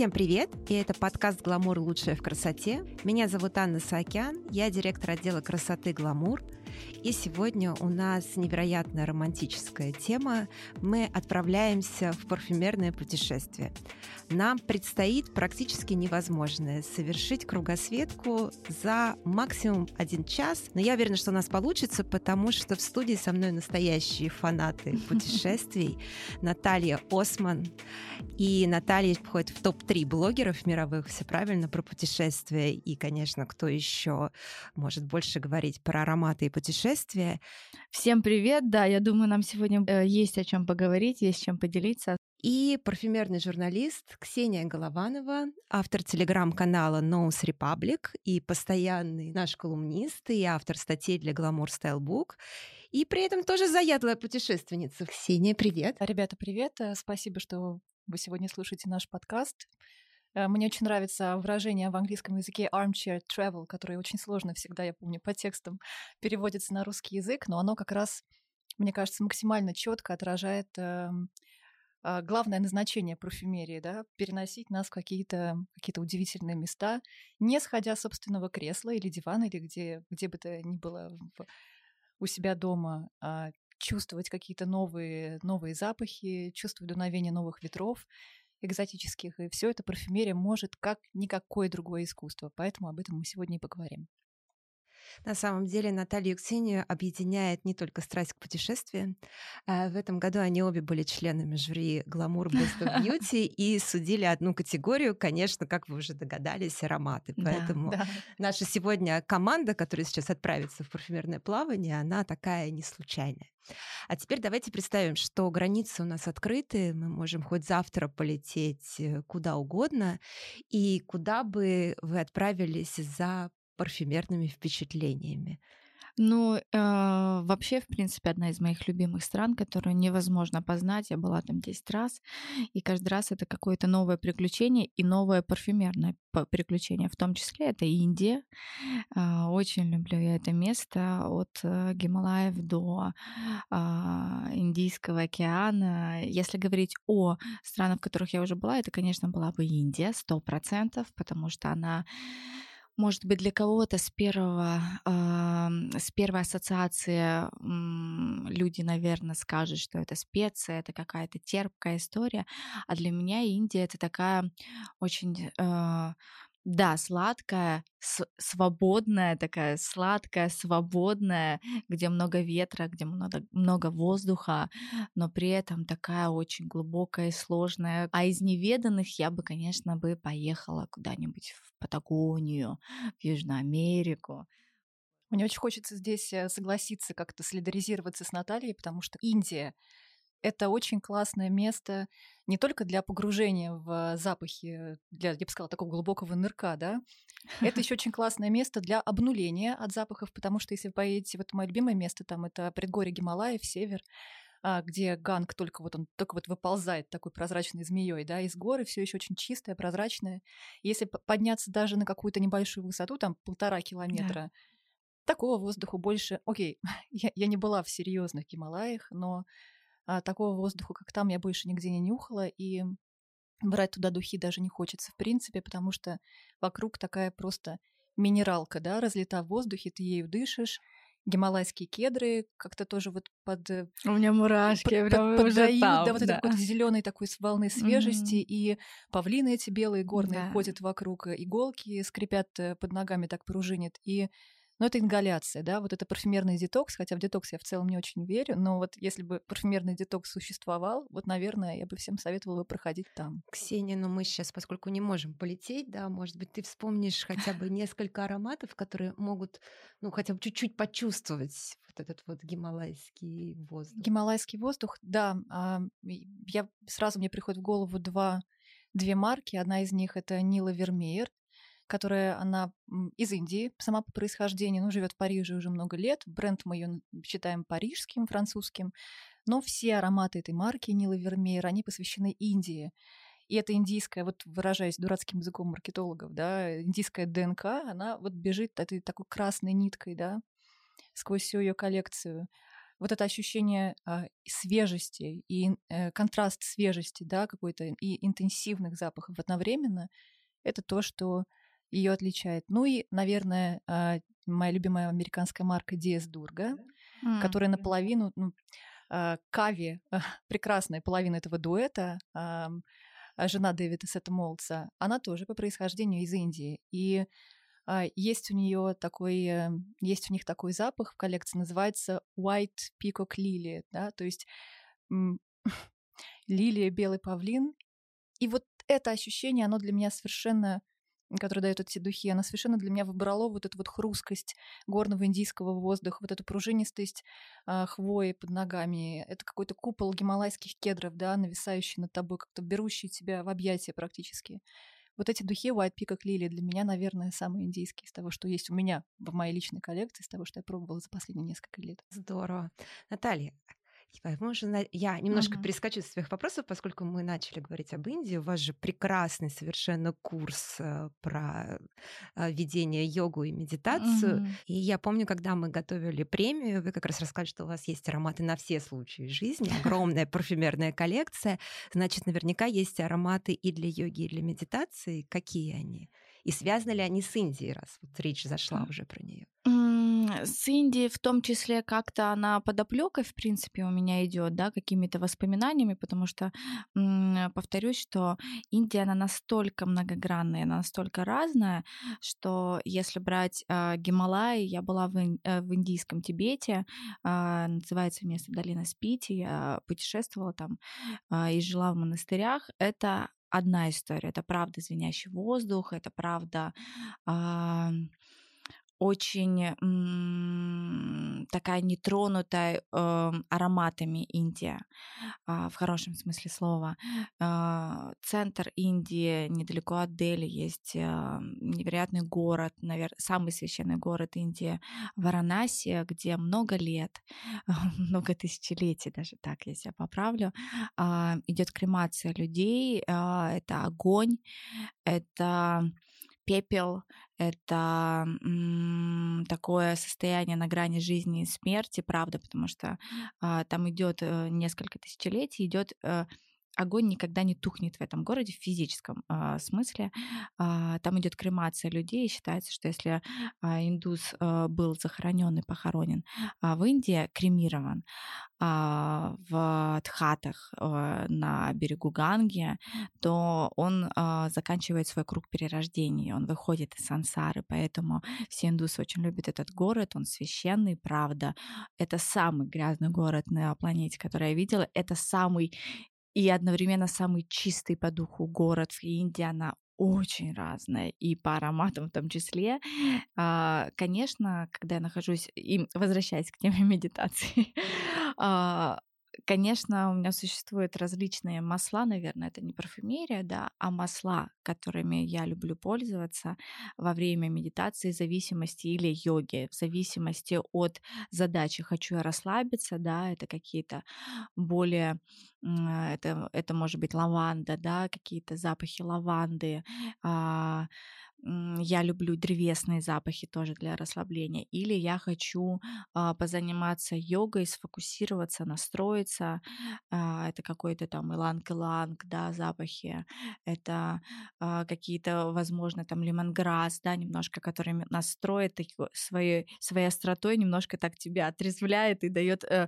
Всем привет! И это подкаст «Гламур. Лучшее в красоте». Меня зовут Анна Саакян, я директор отдела красоты «Гламур». И сегодня у нас невероятно романтическая тема. Мы отправляемся в парфюмерное путешествие. Нам предстоит практически невозможное — совершить кругосветку за максимум один час. Но я уверена, что у нас получится, потому что в студии со мной настоящие фанаты путешествий. Наталья Осман. И Наталья входит в топ-3 блогеров мировых, все правильно, про путешествия. И, конечно, кто еще может больше говорить про ароматы и путешествия. Всем привет! Да, я думаю, нам сегодня э, есть о чем поговорить, есть чем поделиться. И парфюмерный журналист Ксения Голованова, автор телеграм-канала Nose Republic и постоянный наш колумнист и автор статей для Glamour Style Book. И при этом тоже заядлая путешественница. Ксения, привет! Ребята, привет! Э, спасибо, что вы сегодня слушаете наш подкаст. Э, мне очень нравится выражение в английском языке armchair travel, которое очень сложно всегда, я помню, по текстам переводится на русский язык, но оно как раз, мне кажется, максимально четко отражает э, э, главное назначение парфюмерии, да, переносить нас в какие-то какие удивительные места, не сходя с собственного кресла или дивана, или где, где бы то ни было в, у себя дома, а чувствовать какие-то новые, новые запахи, чувствовать дуновение новых ветров, экзотических. И все это парфюмерия может как никакое другое искусство. Поэтому об этом мы сегодня и поговорим. На самом деле Наталью и Ксению объединяет не только страсть к путешествиям. А в этом году они обе были членами жюри Glamour Best of Beauty и судили одну категорию, конечно, как вы уже догадались, ароматы. Поэтому да, да. наша сегодня команда, которая сейчас отправится в парфюмерное плавание, она такая не случайная. А теперь давайте представим, что границы у нас открыты, мы можем хоть завтра полететь э, куда угодно, и куда бы вы отправились за парфюмерными впечатлениями? Ну, э, вообще, в принципе, одна из моих любимых стран, которую невозможно познать. Я была там 10 раз, и каждый раз это какое-то новое приключение и новое парфюмерное приключение. В том числе это Индия. Э, очень люблю я это место от э, Гималаев до э, Индийского океана. Если говорить о странах, в которых я уже была, это, конечно, была бы Индия, сто процентов, потому что она может быть, для кого-то с первого, э, с первой ассоциации э, люди, наверное, скажут, что это специя, это какая-то терпкая история, а для меня Индия это такая очень э, да, сладкая, свободная такая, сладкая, свободная, где много ветра, где много, много воздуха, но при этом такая очень глубокая и сложная. А из неведанных я бы, конечно, бы поехала куда-нибудь в Патагонию, в Южную Америку. Мне очень хочется здесь э, согласиться, как-то солидаризироваться с Натальей, потому что Индия это очень классное место не только для погружения в запахи, для, я бы сказала, такого глубокого нырка, да, это еще очень классное место для обнуления от запахов, потому что если вы поедете в это мое любимое место, там это предгорье Гималаев, север, а, где ганг только вот он только вот выползает такой прозрачной змеей, да, из горы все еще очень чистое, прозрачное. Если подняться даже на какую-то небольшую высоту, там полтора километра, да. такого воздуха больше. Окей, я, я не была в серьезных Гималаях, но а, такого воздуха, как там, я больше нигде не нюхала, и брать туда духи даже не хочется в принципе, потому что вокруг такая просто минералка, да, разлита в воздухе, ты ею дышишь, гималайские кедры как-то тоже вот под... Э, У меня мурашки, под, прям под, уже поддают, там, да, вот да. это какой-то зеленой такой волны свежести, mm-hmm. и павлины эти белые горные да. ходят вокруг, иголки скрипят э, под ногами, так пружинят, и но это ингаляция, да, вот это парфюмерный детокс, хотя в детокс я в целом не очень верю, но вот если бы парфюмерный детокс существовал, вот, наверное, я бы всем советовала бы проходить там. Ксения, но мы сейчас, поскольку не можем полететь, да, может быть, ты вспомнишь хотя бы несколько ароматов, которые могут, ну, хотя бы чуть-чуть почувствовать вот этот вот гималайский воздух. Гималайский воздух, да. А, я сразу мне приходит в голову два две марки. Одна из них это Нила Вермеер, которая, она из Индии, сама по происхождению, ну, живет в Париже уже много лет. Бренд мы ее считаем парижским, французским. Но все ароматы этой марки Нила Вермеер, они посвящены Индии. И эта индийская, вот выражаясь дурацким языком маркетологов, да, индийская ДНК, она вот бежит этой такой красной ниткой, да, сквозь всю ее коллекцию. вот это ощущение э, свежести и э, контраст свежести, да, какой-то и интенсивных запахов одновременно, это то, что ее отличает. Ну и, наверное, э, моя любимая американская марка Диас Дурга, mm. которая наполовину, ну, э, Кави, прекрасная половина этого дуэта, э, жена Дэвида Сета Молтса, она тоже по происхождению из Индии. И а, есть у нее такой, э, есть у них такой запах в коллекции, называется White Peacock Lily, да, то есть лилия, белый павлин. И вот это ощущение, оно для меня совершенно которое дает эти духи, она совершенно для меня выбрала вот эту вот хрусткость горного индийского воздуха, вот эту пружинистость э, хвои под ногами. Это какой-то купол гималайских кедров, да, нависающий над тобой, как-то берущий тебя в объятия практически. Вот эти духи White Peacock Lily для меня, наверное, самые индийские из того, что есть у меня в моей личной коллекции, из того, что я пробовала за последние несколько лет. Здорово. Наталья, мы уже, я немножко uh-huh. перескочу с своих вопросов, поскольку мы начали говорить об Индии. У вас же прекрасный совершенно курс э, про э, ведение йогу и медитацию. Uh-huh. И я помню, когда мы готовили премию, вы как раз рассказали, что у вас есть ароматы на все случаи жизни, огромная парфюмерная коллекция. Значит, наверняка есть ароматы и для йоги, и для медитации. Какие они? И связаны ли они с Индией, раз вот речь зашла уже про нее? С Индией в том числе как-то она подоплекой, в принципе, у меня идет, да, какими-то воспоминаниями, потому что, повторюсь, что Индия, она настолько многогранная, она настолько разная, что если брать э, Гималай, я была в, э, в индийском Тибете, э, называется место Долина Спити, я путешествовала там э, и жила в монастырях, это одна история. Это правда звенящий воздух, это правда очень м, такая нетронутая э, ароматами Индия, э, в хорошем смысле слова. Э, центр Индии, недалеко от Дели, есть э, невероятный город, наверное, самый священный город Индии, Варанаси, где много лет, много тысячелетий даже так, я себя поправлю, э, идет кремация людей, э, это огонь, это пепел — это такое состояние на грани жизни и смерти, правда, потому что а, там идет э, несколько тысячелетий, идет э, огонь никогда не тухнет в этом городе в физическом э, смысле. Э, там идет кремация людей, считается, что если э, индус э, был захоронен и похоронен э, в Индии, кремирован э, в Тхатах э, на берегу Ганги, то он э, заканчивает свой круг перерождения, он выходит из сансары, поэтому все индусы очень любят этот город, он священный, правда. Это самый грязный город на планете, который я видела, это самый и одновременно самый чистый по духу город в Индии, она очень разная, и по ароматам в том числе. А, конечно, когда я нахожусь, и возвращаясь к теме медитации, а, Конечно, у меня существуют различные масла, наверное, это не парфюмерия, да, а масла, которыми я люблю пользоваться во время медитации, зависимости или йоги, в зависимости от задачи. Хочу я расслабиться, да, это какие-то более это, это может быть лаванда, да, какие-то запахи лаванды, а, я люблю древесные запахи тоже для расслабления, или я хочу а, позаниматься йогой, сфокусироваться, настроиться, а, это какой-то там иланг-иланг, да, запахи, это а, какие-то, возможно, там лимонграсс, да, немножко, который настроит своей, своей остротой, немножко так тебя отрезвляет и дает э,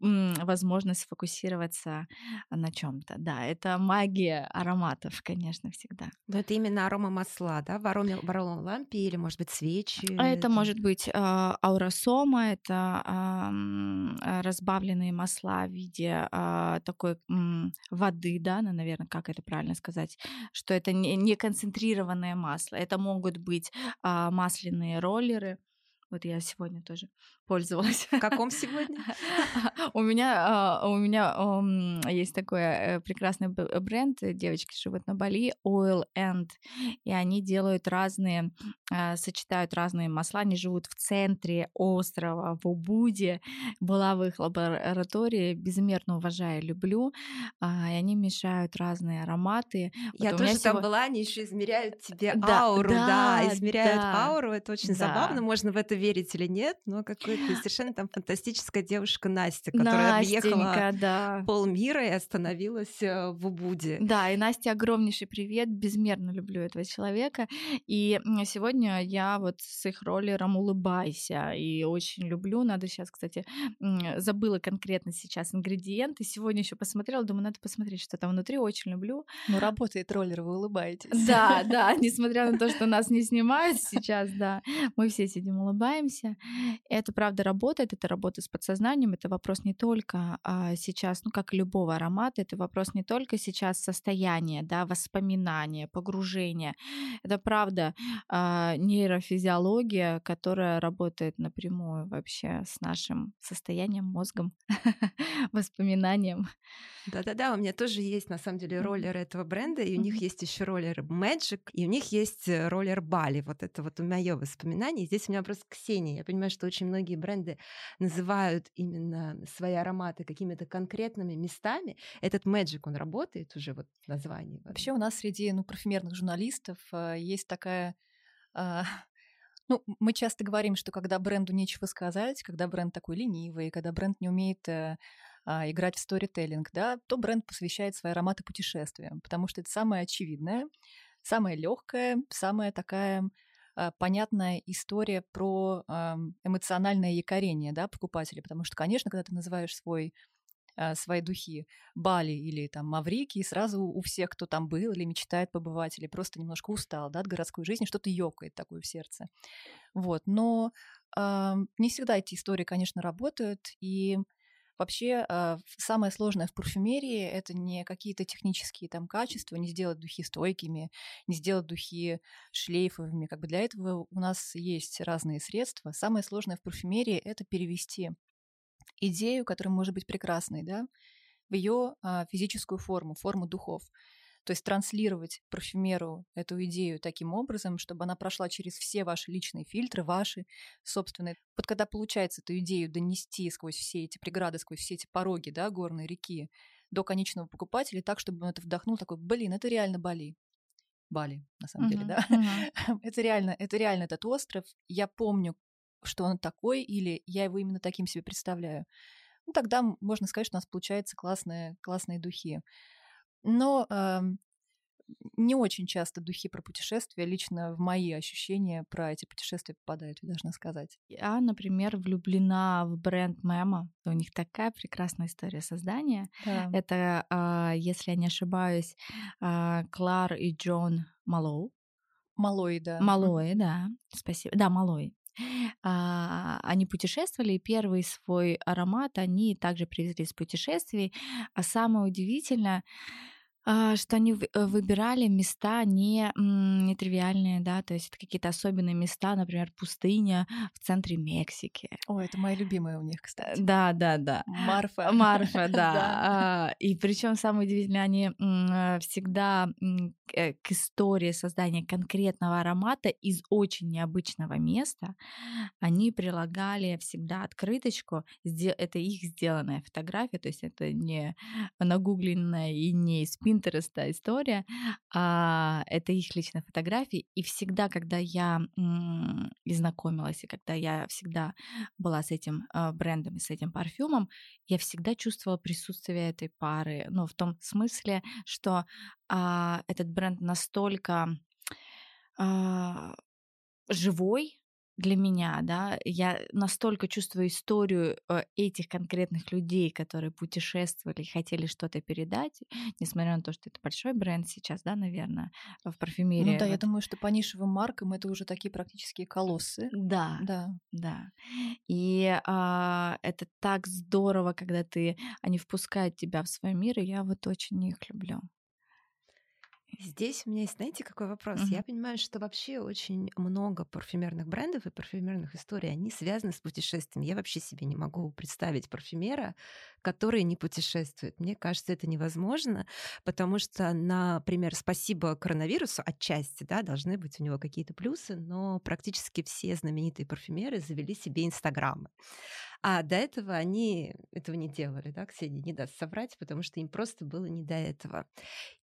возможность сфокусироваться на чем-то. Да, это магия ароматов, конечно, всегда. Но это именно арома масла, да, в ароме, в ароме лампе или, может быть, свечи? А это, это... может быть э, ауросома, это э, разбавленные масла в виде э, такой воды, да, ну, наверное, как это правильно сказать, что это не, не концентрированное масло. Это могут быть масляные роллеры, вот я сегодня тоже пользовалась. В каком сегодня? У меня а, у меня есть такой э, прекрасный бренд, э, девочки живут на Бали, Oil End, и они делают разные, сочетают разные масла, они живут в центре острова, в Убуде. Была в их лаборатории, безмерно уважаю, люблю, а, и они мешают разные ароматы. Я вот тоже там была, они еще измеряют тебе ауру, да, измеряют ауру, это очень забавно, можно в это верить или нет, но какой делает совершенно там фантастическая девушка Настя, которая объехала да. полмира и остановилась э, в Убуде. Да, и Настя огромнейший привет, безмерно люблю этого человека. И сегодня я вот с их роллером улыбайся и очень люблю. Надо сейчас, кстати, забыла конкретно сейчас ингредиенты. Сегодня еще посмотрела, думаю, надо посмотреть, что там внутри. Очень люблю. Ну, работает роллер, вы улыбаетесь. Да, да, несмотря на то, что нас не снимают сейчас, да, мы все сидим, улыбаемся. Это правда работает, это работа с подсознанием, это вопрос не только а, сейчас, ну, как и любого аромата, это вопрос не только сейчас состояния, да, воспоминания, погружения. Это правда а, нейрофизиология, которая работает напрямую вообще с нашим состоянием, мозгом, воспоминанием. Да-да-да, у меня тоже есть на самом деле роллеры этого бренда, и у них есть еще роллер Magic, и у них есть э, роллер Бали. Вот это вот мое воспоминание. Здесь у меня вопрос к Ксении. Я понимаю, что очень многие бренды называют именно свои ароматы какими-то конкретными местами. Этот Magic, он работает уже вот в названии? Вообще у нас среди ну, парфюмерных журналистов э, есть такая э, ну, мы часто говорим, что когда бренду нечего сказать, когда бренд такой ленивый, когда бренд не умеет э, а, играть в сторителлинг, да, то бренд посвящает свои ароматы путешествиям, потому что это самое очевидное, самое легкое, самая такая а, понятная история про а, эмоциональное якорение да, покупателя, потому что, конечно, когда ты называешь свой а, свои духи Бали или там Маврики, и сразу у всех, кто там был или мечтает побывать, или просто немножко устал да, от городской жизни, что-то ёкает такое в сердце. Вот. Но э, не всегда эти истории, конечно, работают, и Вообще, а, самое сложное в парфюмерии — это не какие-то технические там качества, не сделать духи стойкими, не сделать духи шлейфовыми. Как бы для этого у нас есть разные средства. Самое сложное в парфюмерии — это перевести идею, которая может быть прекрасной, да, в ее а, физическую форму, форму духов. То есть транслировать парфюмеру эту идею таким образом, чтобы она прошла через все ваши личные фильтры, ваши собственные. Вот когда получается эту идею донести сквозь все эти преграды, сквозь все эти пороги, да, горные реки, до конечного покупателя, так, чтобы он это вдохнул, такой, блин, это реально Бали. Бали, на самом uh-huh, деле, да. Uh-huh. это реально, это реально этот остров. Я помню, что он такой, или я его именно таким себе представляю. Ну, тогда можно сказать, что у нас получаются классные, классные духи. Но э, не очень часто духи про путешествия, лично в мои ощущения про эти путешествия попадают, я должна сказать. Я, например, влюблена в бренд Мема. У них такая прекрасная история создания. Да. Это, э, если я не ошибаюсь, э, Клар и Джон Малоу. Малой, да. Малой, да. Спасибо. Да, Малой. А, они путешествовали, и первый свой аромат они также привезли из путешествий. А самое удивительное, а, что они э, выбирали места не нетривиальные, да, то есть это какие-то особенные места, например, пустыня в центре Мексики. О, это мои любимые у них, кстати. Да, да, да. Марфа. Марфа, да. А, и причем самое удивительное, они э, всегда к истории создания конкретного аромата из очень необычного места они прилагали всегда открыточку, это их сделанная фотография, то есть это не нагугленная и не из Пинтереста история. А, это их личные фотографии. И всегда, когда я м- и знакомилась, и когда я всегда была с этим а, брендом и с этим парфюмом, я всегда чувствовала присутствие этой пары. Ну, в том смысле, что а, этот бренд настолько а, живой, для меня, да, я настолько чувствую историю э, этих конкретных людей, которые путешествовали и хотели что-то передать, несмотря на то, что это большой бренд сейчас, да, наверное, в парфюмерии. Ну да, вот. я думаю, что по нишевым маркам это уже такие практически колоссы. Да, да, да. И а, это так здорово, когда ты, они впускают тебя в свой мир, и я вот очень их люблю. Здесь у меня есть, знаете, какой вопрос? Мгм. Я понимаю, что вообще очень много парфюмерных брендов и парфюмерных историй, они связаны с путешествиями. Я вообще себе не могу представить парфюмера, который не путешествует. Мне кажется, это невозможно, потому что, например, спасибо коронавирусу отчасти, да, должны быть у него какие-то плюсы, но практически все знаменитые парфюмеры завели себе инстаграмы. А до этого они этого не делали, да, Ксения не даст соврать, потому что им просто было не до этого.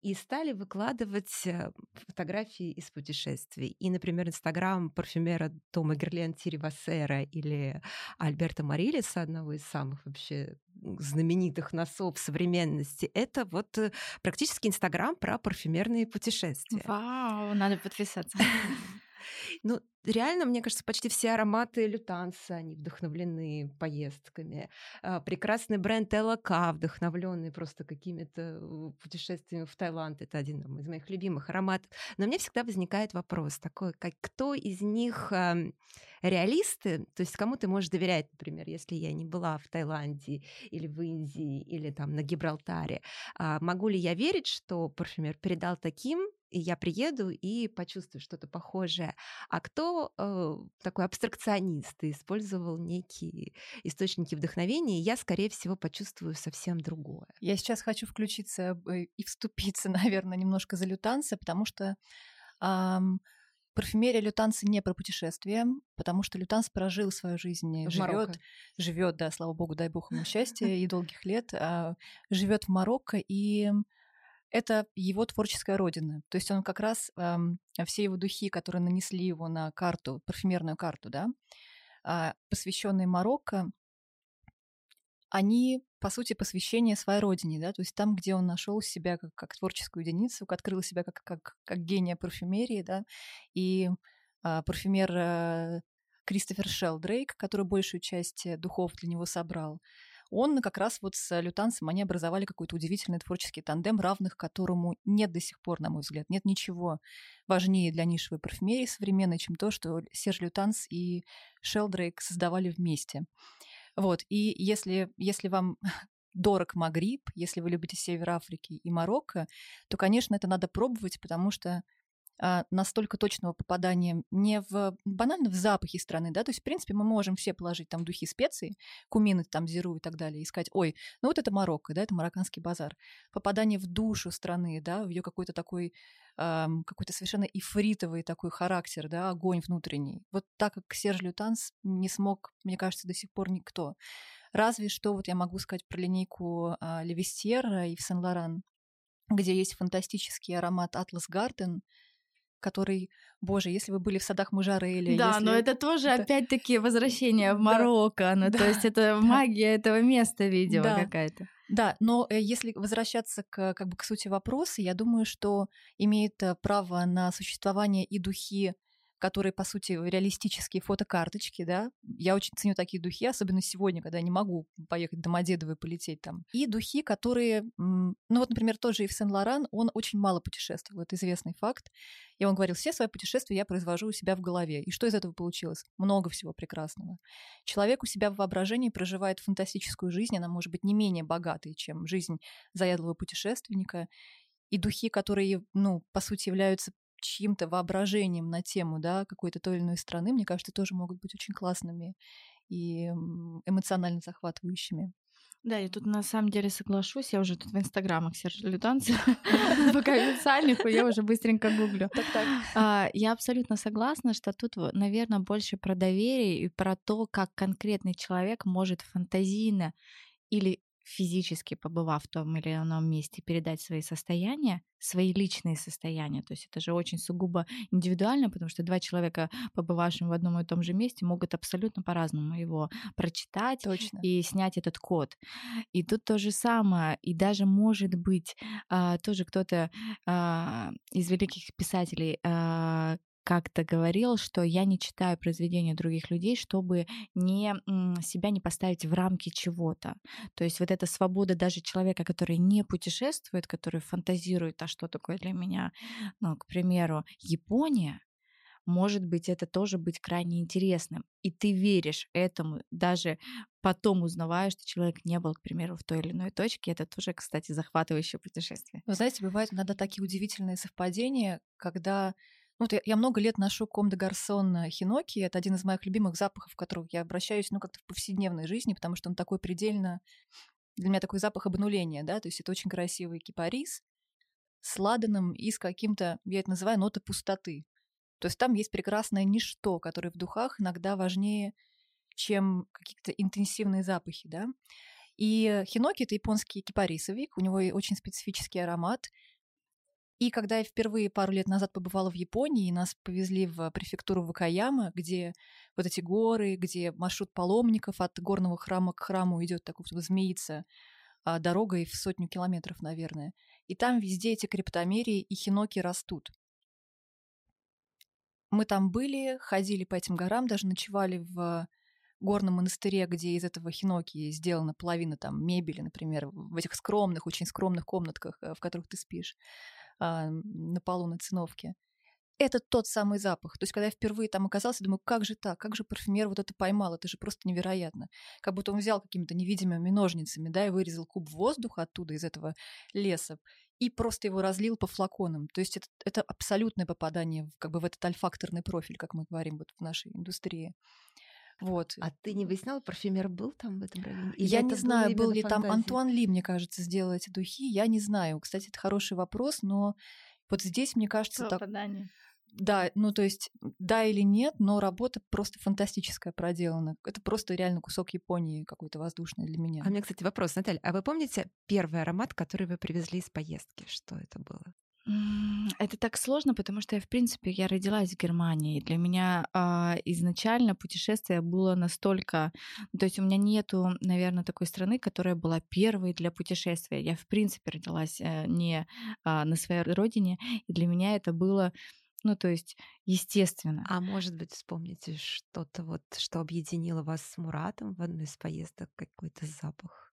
И стали выкладывать э, фотографии из путешествий. И, например, инстаграм парфюмера Тома Герлен Тири Вассера или Альберта Марилиса, одного из самых вообще знаменитых носов современности, это вот э, практически инстаграм про парфюмерные путешествия. Вау, надо подписаться. Ну, реально, мне кажется, почти все ароматы Лютанса, они вдохновлены поездками. А, прекрасный бренд ЛК, вдохновленный просто какими-то э, путешествиями в Таиланд. Это один из моих любимых ароматов. Но мне всегда возникает вопрос такой, как кто из них реалисты, то есть кому ты можешь доверять, например, если я не была в Таиланде или в Индии или там на Гибралтаре, а могу ли я верить, что парфюмер передал таким я приеду и почувствую что-то похожее. А кто э, такой абстракционист и использовал некие источники вдохновения, я, скорее всего, почувствую совсем другое. Я сейчас хочу включиться э, и вступиться, наверное, немножко за лютанца, потому что эм, парфюмерия лютанца не про путешествия, потому что лютанс прожил свою жизнь, живет, живет, да, слава богу, дай бог ему счастья и долгих лет, а, живет в Марокко и это его творческая родина. То есть он как раз эм, все его духи, которые нанесли его на карту, парфюмерную карту, да, э, посвященные Марокко, они, по сути, посвящение своей родине, да, то есть там, где он нашел себя как, как творческую единицу, открыл себя как, как, как гения парфюмерии, да, и э, парфюмер э, Кристофер Шелдрейк, который большую часть духов для него собрал, он как раз вот с Лютансом, они образовали какой-то удивительный творческий тандем, равных которому нет до сих пор, на мой взгляд. Нет ничего важнее для нишевой парфюмерии современной, чем то, что Серж Лютанс и Шелдрейк создавали вместе. Вот, и если, если вам дорог Магриб, если вы любите Север Африки и Марокко, то, конечно, это надо пробовать, потому что настолько точного попадания не в банально в запахи страны, да, то есть, в принципе, мы можем все положить там духи специи, кумины, там, зиру и так далее, и сказать, ой, ну вот это Марокко, да, это марокканский базар. Попадание в душу страны, да, в ее какой-то такой, эм, какой-то совершенно ифритовый такой характер, да, огонь внутренний. Вот так как Серж Лютанс не смог, мне кажется, до сих пор никто. Разве что вот я могу сказать про линейку э, Левестьер и в Сен-Лоран, где есть фантастический аромат Атлас Гарден, который, боже, если вы были в садах Мужареля... Да, если... но это тоже это... опять-таки возвращение в Марокко, да. ну да. то есть это магия этого места, видимо, да. какая-то. Да, но э, если возвращаться к, как бы, к сути вопроса, я думаю, что имеет э, право на существование и духи которые, по сути, реалистические фотокарточки, да. Я очень ценю такие духи, особенно сегодня, когда я не могу поехать до Модедово и полететь там. И духи, которые, ну вот, например, тоже Ив Сен-Лоран, он очень мало путешествовал, это известный факт. И он говорил, все свои путешествия я произвожу у себя в голове. И что из этого получилось? Много всего прекрасного. Человек у себя в воображении проживает фантастическую жизнь, она может быть не менее богатой, чем жизнь заядлого путешественника. И духи, которые, ну, по сути, являются чьим-то воображением на тему да, какой-то той или иной страны, мне кажется, тоже могут быть очень классными и эмоционально захватывающими. Да, я тут на самом деле соглашусь. Я уже тут в инстаграмах Сержа Лютанца, пока официальных, я уже быстренько гуглю. А, я абсолютно согласна, что тут, наверное, больше про доверие и про то, как конкретный человек может фантазийно или физически побывав в том или ином месте, передать свои состояния, свои личные состояния. То есть это же очень сугубо индивидуально, потому что два человека, побывавшим в одном и том же месте, могут абсолютно по-разному его прочитать Точно. и снять этот код. И тут то же самое. И даже, может быть, а, тоже кто-то а, из великих писателей а, как-то говорил, что я не читаю произведения других людей, чтобы не, себя не поставить в рамки чего-то. То есть вот эта свобода даже человека, который не путешествует, который фантазирует, а что такое для меня, ну, к примеру, Япония, может быть, это тоже быть крайне интересным. И ты веришь этому, даже потом узнавая, что человек не был, к примеру, в той или иной точке. Это тоже, кстати, захватывающее путешествие. Вы знаете, бывают иногда такие удивительные совпадения, когда вот я, я много лет ношу Ком де Гарсон Хиноки. Это один из моих любимых запахов, к которому я обращаюсь, ну, как-то в повседневной жизни, потому что он такой предельно... Для меня такой запах обнуления, да, то есть это очень красивый кипарис с ладаном и с каким-то, я это называю, ноты пустоты. То есть там есть прекрасное ничто, которое в духах иногда важнее чем какие-то интенсивные запахи, да. И хиноки — это японский кипарисовик, у него очень специфический аромат. И когда я впервые пару лет назад побывала в Японии, нас повезли в префектуру Вакаяма, где вот эти горы, где маршрут паломников от горного храма к храму идет такой вот змеица дорогой в сотню километров, наверное. И там везде эти криптомерии и хиноки растут. Мы там были, ходили по этим горам, даже ночевали в горном монастыре, где из этого хиноки сделана половина там мебели, например, в этих скромных, очень скромных комнатках, э, в которых ты спишь а, на полу на циновке. Это тот самый запах. То есть, когда я впервые там оказался, думаю, как же так, как же парфюмер вот это поймал, это же просто невероятно. Как будто он взял какими-то невидимыми ножницами, да, и вырезал куб воздуха оттуда, из этого леса, и просто его разлил по флаконам. То есть это, это абсолютное попадание как бы в этот альфакторный профиль, как мы говорим вот в нашей индустрии. Вот. А ты не выясняла, парфюмер был там в этом районе? Или я не знаю, был ли фантазии? там Антуан Ли, мне кажется, сделал эти духи. Я не знаю. Кстати, это хороший вопрос, но вот здесь, мне кажется, Попадание. так... Да, ну то есть да или нет, но работа просто фантастическая проделана. Это просто реально кусок Японии какой-то воздушный для меня. А у меня, кстати, вопрос, Наталья, а вы помните первый аромат, который вы привезли из поездки? Что это было? Это так сложно, потому что я, в принципе, я родилась в Германии. Для меня э, изначально путешествие было настолько... То есть у меня нету, наверное, такой страны, которая была первой для путешествия. Я, в принципе, родилась э, не э, на своей родине, и для меня это было ну, то есть, естественно. А может быть, вспомните что-то вот, что объединило вас с Муратом в одной из поездок, какой-то запах?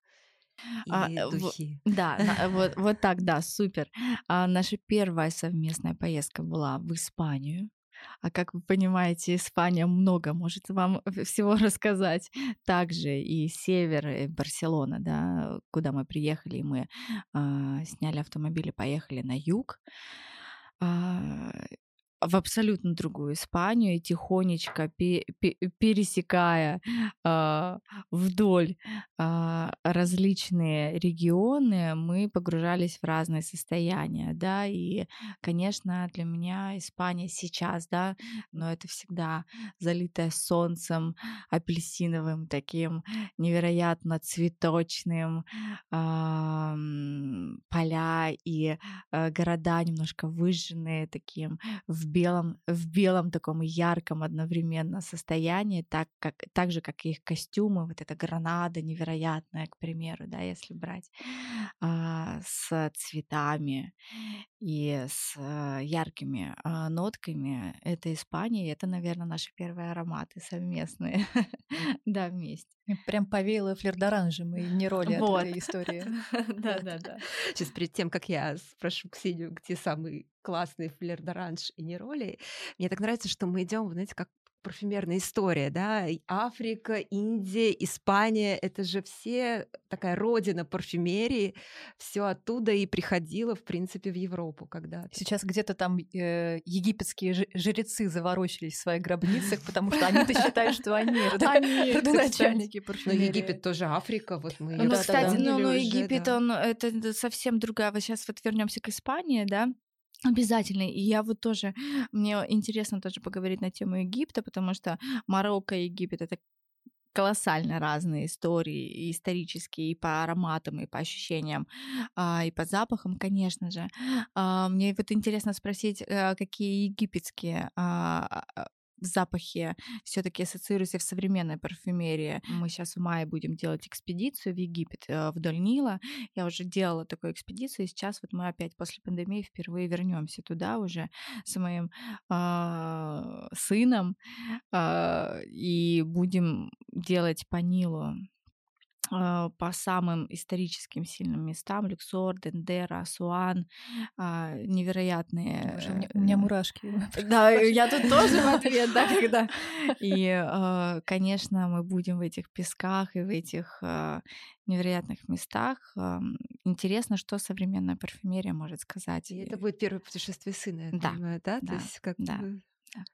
А, Или а, духи. В, да, вот, вот так, да, супер. А наша первая совместная поездка была в Испанию. А как вы понимаете, Испания много может вам всего рассказать. Также и север, и Барселона, да, куда мы приехали, и мы э, сняли автомобиль и поехали на юг. Э, в абсолютно другую Испанию и тихонечко пе- пе- пересекая э, вдоль э, различные регионы, мы погружались в разные состояния, да, и, конечно, для меня Испания сейчас, да, но это всегда залитая солнцем, апельсиновым, таким невероятно цветочным, э, поля и э, города немножко выжженные таким в белом, в белом таком ярком одновременно состоянии, так, как, так же, как и их костюмы, вот эта гранада невероятная, к примеру, да, если брать, а, с цветами и с а, яркими а, нотками. Это Испания, и это, наверное, наши первые ароматы совместные, да, вместе. Прям повеяло флирдоранжем и не роли вот. этой истории. Да-да-да. Сейчас перед тем, как я спрошу Ксению, где самый классный флер-доранж и не роли, мне так нравится, что мы идем, знаете, как парфюмерная история, да, Африка, Индия, Испания, это же все такая родина парфюмерии, все оттуда и приходило, в принципе, в Европу когда-то. Сейчас где-то там э, египетские жрецы заворочились в своих гробницах, потому что они-то считают, что они родоначальники парфюмерии. Но Египет тоже Африка, вот мы Ну, кстати, ну, ну Египет, он, это совсем другая, вот сейчас вот вернемся к Испании, да, Обязательно. И я вот тоже, мне интересно тоже поговорить на тему Египта, потому что Марокко и Египет — это колоссально разные истории, и исторические, и по ароматам, и по ощущениям, а, и по запахам, конечно же. А, мне вот интересно спросить, э, какие египетские а, запахи все-таки ассоциируются в современной парфюмерии. Мы сейчас в мае будем делать экспедицию в Египет э, вдоль Нила. Я уже делала такую экспедицию, и сейчас вот мы опять после пандемии впервые вернемся туда уже с моим э, сыном э, и будем делать по Нилу а, по самым историческим сильным местам Люксор, Дендера, Асуан, а, невероятные. Боже, у, меня, у меня мурашки. Да, я тут тоже в ответ, да, когда. И, а, конечно, мы будем в этих песках и в этих невероятных местах. Интересно, что современная парфюмерия может сказать. И это будет первое путешествие сына, я да. понимаю, да? да. То есть как да.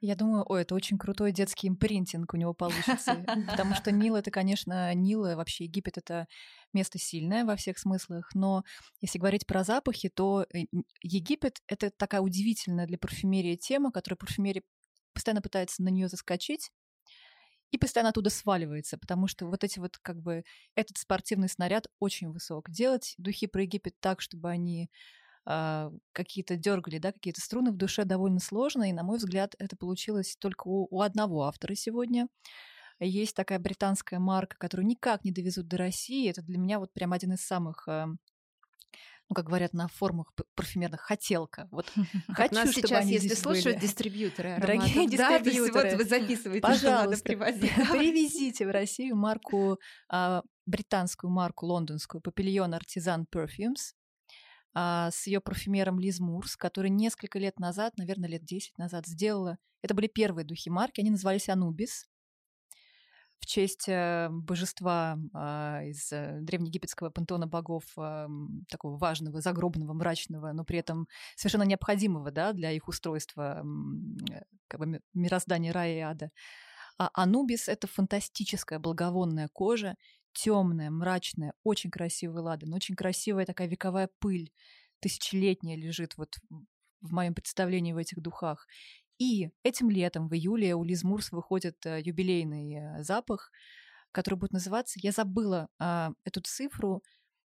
Я думаю, ой, это очень крутой детский импринтинг у него получится. Потому что Нил — это, конечно, Нил, вообще Египет — это место сильное во всех смыслах. Но если говорить про запахи, то э, Египет — это такая удивительная для парфюмерии тема, которая парфюмерия постоянно пытается на нее заскочить. и постоянно оттуда сваливается, потому что вот эти вот как бы этот спортивный снаряд очень высок. Делать духи про Египет так, чтобы они какие-то дергали, да, какие-то струны в душе довольно сложно, и, на мой взгляд, это получилось только у, у одного автора сегодня. Есть такая британская марка, которую никак не довезут до России. Это для меня вот прям один из самых э, ну, как говорят на форумах парфюмерных, хотелка. Вот хочу, нас чтобы сейчас, они если слушают были. дистрибьюторы ароматов, Дорогие да, дистрибьюторы, вот вы записываете, пожалуйста, что надо привозить. Привезите в Россию марку, а, британскую марку лондонскую, Papillon Artisan Perfumes, а, с ее парфюмером Лиз Мурс, который несколько лет назад, наверное, лет 10 назад сделала. Это были первые духи марки, они назывались Анубис в честь э, божества а, из э, древнеегипетского пантеона богов, а, такого важного, загробного, мрачного, но при этом совершенно необходимого да, для их устройства э, как бы, мироздания рая и ада. А Анубис — это фантастическая благовонная кожа, темная, мрачная, очень красивый ладан, очень красивая такая вековая пыль, тысячелетняя лежит вот в моем представлении в этих духах. И этим летом, в июле, у Лиз Мурс выходит э, юбилейный э, запах, который будет называться, я забыла а, эту цифру,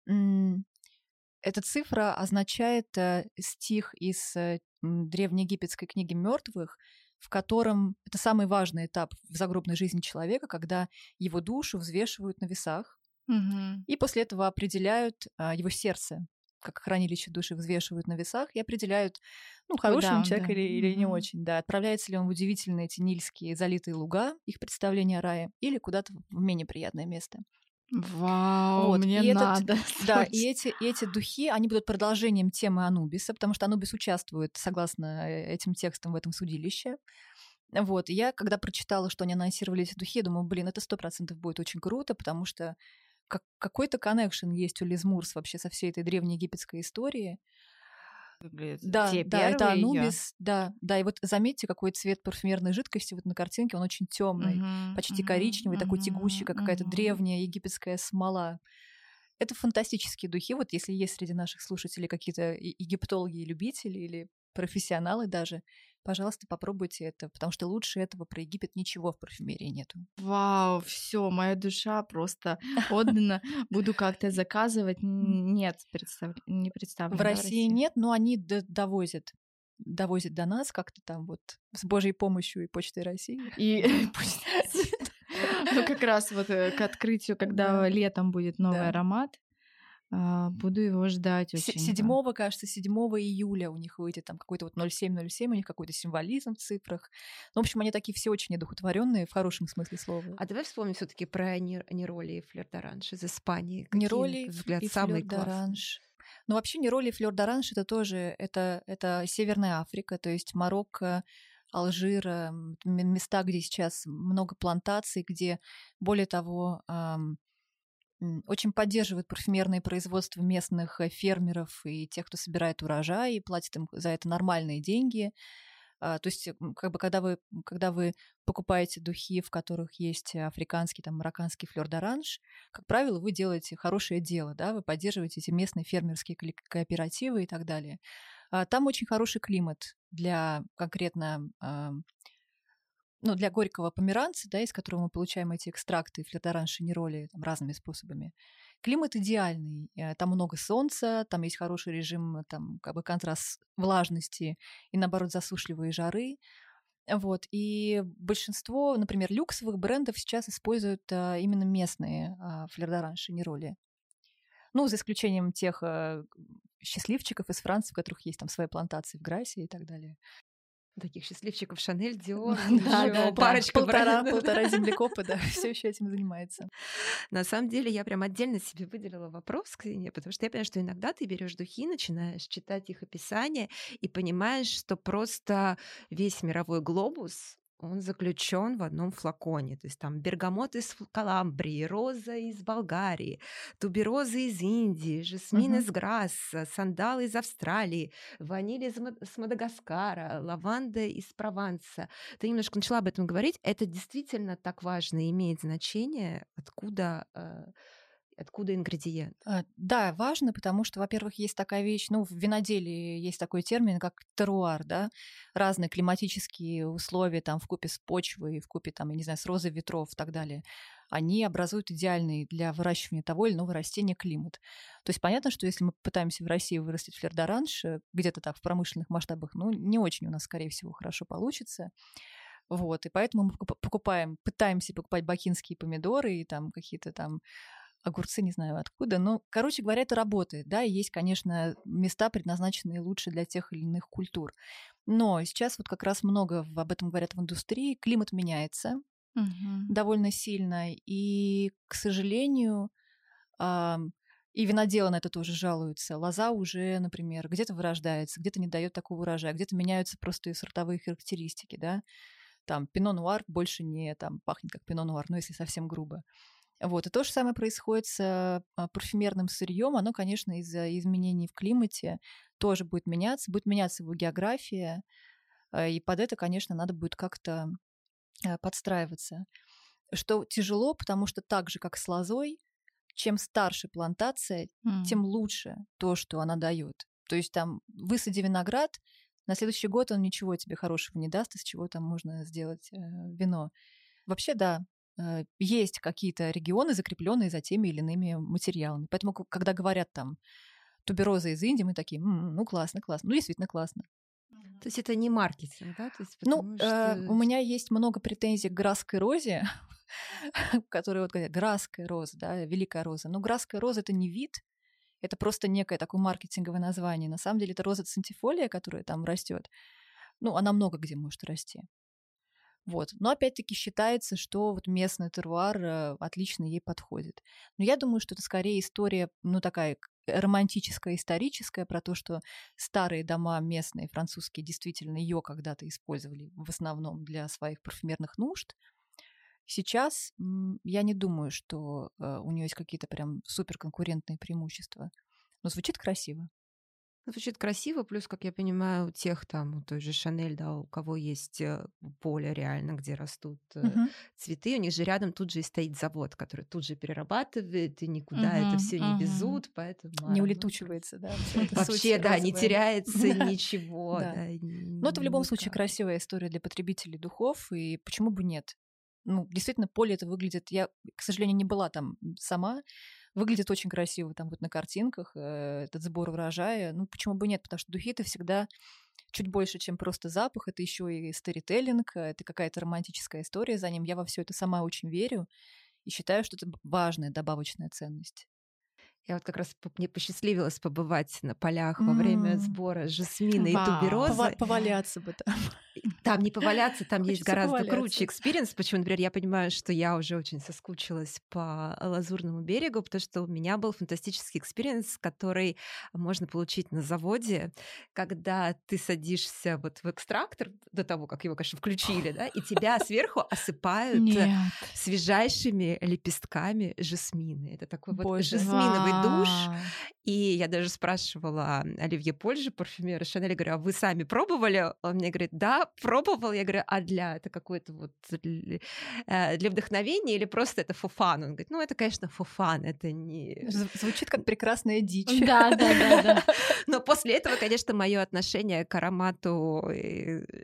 эта цифра означает э, стих из древнеегипетской книги мертвых, в котором это самый важный этап в загробной жизни человека, когда его душу взвешивают на весах, угу. и после этого определяют а, его сердце, как хранилище души взвешивают на весах и определяют, ну, хороший он человек да. или, или не очень, да, отправляется ли он в удивительные эти нильские залитые луга, их представление о рае, или куда-то в менее приятное место. Вау, вот. мне и надо. Этот, да, и эти, и эти духи, они будут продолжением темы Анубиса, потому что Анубис участвует, согласно э, этим текстам, в этом судилище. Вот, и я, когда прочитала, что они анонсировали эти духи, думаю, блин, это сто процентов будет очень круто, потому что как, какой-то коннекшн есть у Лиз Мурс вообще со всей этой древней египетской Да, Те да, это Анубис, да, да. И вот заметьте, какой цвет парфюмерной жидкости вот на картинке, он очень темный, uh-huh, почти uh-huh, коричневый, uh-huh, такой тягучий, как uh-huh. какая-то древняя египетская смола. Это фантастические духи. Вот если есть среди наших слушателей какие-то египтологи и любители или профессионалы даже, пожалуйста, попробуйте это, потому что лучше этого про Египет ничего в парфюмерии нету. Вау, все, моя душа просто отдана. Буду как-то заказывать. Нет, представ... не представлю. В России нет, но они довозят довозят до нас как-то там вот с Божьей помощью и Почтой России. И ну как раз вот э, к открытию, когда летом будет новый аромат, буду его ждать очень. 7, да. кажется, 7 июля у них выйдет там какой-то вот 0707, у них какой-то символизм в цифрах. Ну, в общем, они такие все очень недухотворенные в хорошем смысле слова. А давай вспомним все таки про Нероли и Флёр d'Оранж из Испании. Нероли взгляд, и самый Флёр d'Оранж. Ну, вообще Нероли и Флёр d'Оранж это тоже, это, это Северная Африка, то есть Марокко, Алжир, места, где сейчас много плантаций, где, более того, очень поддерживает парфюмерное производство местных э, фермеров и тех, кто собирает урожай и платит им за это нормальные деньги. А, то есть, как бы, когда вы, когда вы покупаете духи, в которых есть африканский, там, марокканский флёр d'orange, как правило, вы делаете хорошее дело, да, вы поддерживаете эти местные фермерские кооперативы и так далее. А, там очень хороший климат для конкретно ну, для горького померанца, да, из которого мы получаем эти экстракты флёрдоран шинероли там, разными способами. Климат идеальный, э, там много солнца, там есть хороший режим, там как бы контраст влажности и, наоборот, засушливые жары. Вот. И большинство, например, люксовых брендов сейчас используют а, именно местные а, флёрдоран шинероли. Ну, за исключением тех а, счастливчиков из Франции, у которых есть там свои плантации в Грассе и так далее таких счастливчиков Шанель, Диор, парочка полтора, полтора землекопа, да, все еще этим занимается. На самом деле я прям отдельно себе выделила вопрос, Ксения, потому что я понимаю, что иногда ты берешь духи, начинаешь читать их описание и понимаешь, что просто весь мировой глобус он заключен в одном флаконе. То есть там бергамот из Каламбрии, роза из Болгарии, тубероза из Индии, жасмин uh-huh. из Грасса, сандал из Австралии, ваниль из с Мадагаскара, лаванда из Прованса. Ты немножко начала об этом говорить. Это действительно так важно, имеет значение, откуда э, Откуда ингредиент? А, да, важно, потому что, во-первых, есть такая вещь, ну, в виноделии есть такой термин, как теруар, да, разные климатические условия там в купе с почвой, в купе там, я не знаю, с розой ветров и так далее, они образуют идеальный для выращивания того или иного растения климат. То есть понятно, что если мы пытаемся в России вырастить флердоранж где-то так в промышленных масштабах, ну, не очень у нас, скорее всего, хорошо получится. Вот, и поэтому мы покупаем, пытаемся покупать бакинские помидоры и там какие-то там огурцы, не знаю откуда. Но, короче говоря, это работает, да, и есть, конечно, места, предназначенные лучше для тех или иных культур. Но сейчас вот как раз много об этом говорят в индустрии. Климат меняется угу. довольно сильно, и, к сожалению, и виноделы на это тоже жалуются. Лоза уже, например, где-то вырождается, где-то не дает такого урожая, где-то меняются просто и сортовые характеристики, да. Там пино-нуар больше не там пахнет как пино-нуар, ну если совсем грубо. Вот. И то же самое происходит с а, парфюмерным сырьем. Оно, конечно, из-за изменений в климате тоже будет меняться, будет меняться его география. А, и под это, конечно, надо будет как-то а, подстраиваться. Что тяжело, потому что так же, как с лозой, чем старше плантация, mm. тем лучше то, что она дает. То есть там высади виноград, на следующий год он ничего тебе хорошего не даст, из чего там можно сделать э, вино. Вообще, да, Э, есть какие-то регионы, закрепленные за теми или иными материалами. Поэтому, когда говорят там тубероза из Индии, мы такие, м-м, ну классно, классно. Ну, действительно классно. То есть это не маркетинг, да? То есть, ну, что... э, у меня есть много претензий к грасской розе, которые вот говорят, грасская роза, да, великая роза. Но грасская роза — это не вид, это просто некое такое маркетинговое название. На самом деле это роза центифолия, которая там растет. Ну, она много где может расти. Вот. Но опять-таки считается, что вот местный теруар э, отлично ей подходит. Но я думаю, что это скорее история, ну, такая романтическая, историческая, про то, что старые дома местные, французские, действительно ее когда-то использовали в основном для своих парфюмерных нужд. Сейчас я не думаю, что э, у нее есть какие-то прям суперконкурентные преимущества. Но звучит красиво. Звучит красиво, плюс, как я понимаю, у тех там, у той же Шанель, да, у кого есть э, поле реально, где растут угу. цветы, у них же рядом тут же и стоит завод, который тут же перерабатывает, и никуда угу, это все угу. не везут, поэтому... Не улетучивается, да? Вообще, да, не теряется ничего. Но это в любом случае красивая история для потребителей духов, и почему бы нет? Ну, действительно, поле это выглядит... Я, к сожалению, не была там сама, Выглядит очень красиво там вот на картинках, э, этот сбор урожая. Ну, почему бы нет? Потому что духи это всегда чуть больше, чем просто запах. Это еще и сторителлинг, это какая-то романтическая история за ним. Я во все это сама очень верю и считаю, что это важная добавочная ценность. Я вот как раз мне посчастливилось побывать на полях во время сбора жасмина и туберозы. Поваляться бы там. Там не поваляться, там есть гораздо круче experience. Почему, например, я понимаю, что я уже очень соскучилась по Лазурному берегу, потому что у меня был фантастический experience, который можно получить на заводе, когда ты садишься вот в экстрактор до того, как его, конечно, включили, да, и тебя сверху осыпают Нет. свежайшими лепестками жасмина. Это такой Боже. вот жасминовый душ. И я даже спрашивала Оливье Польжи, парфюмера Шанель, говорю, а вы сами пробовали? Он мне говорит, да, пробовал. Я говорю, а для это какое-то вот э, для вдохновения или просто это for fun? Он говорит, ну это, конечно, for fun, это не... Звучит как прекрасная дичь. Да, да, да, да. Но после этого, конечно, мое отношение к аромату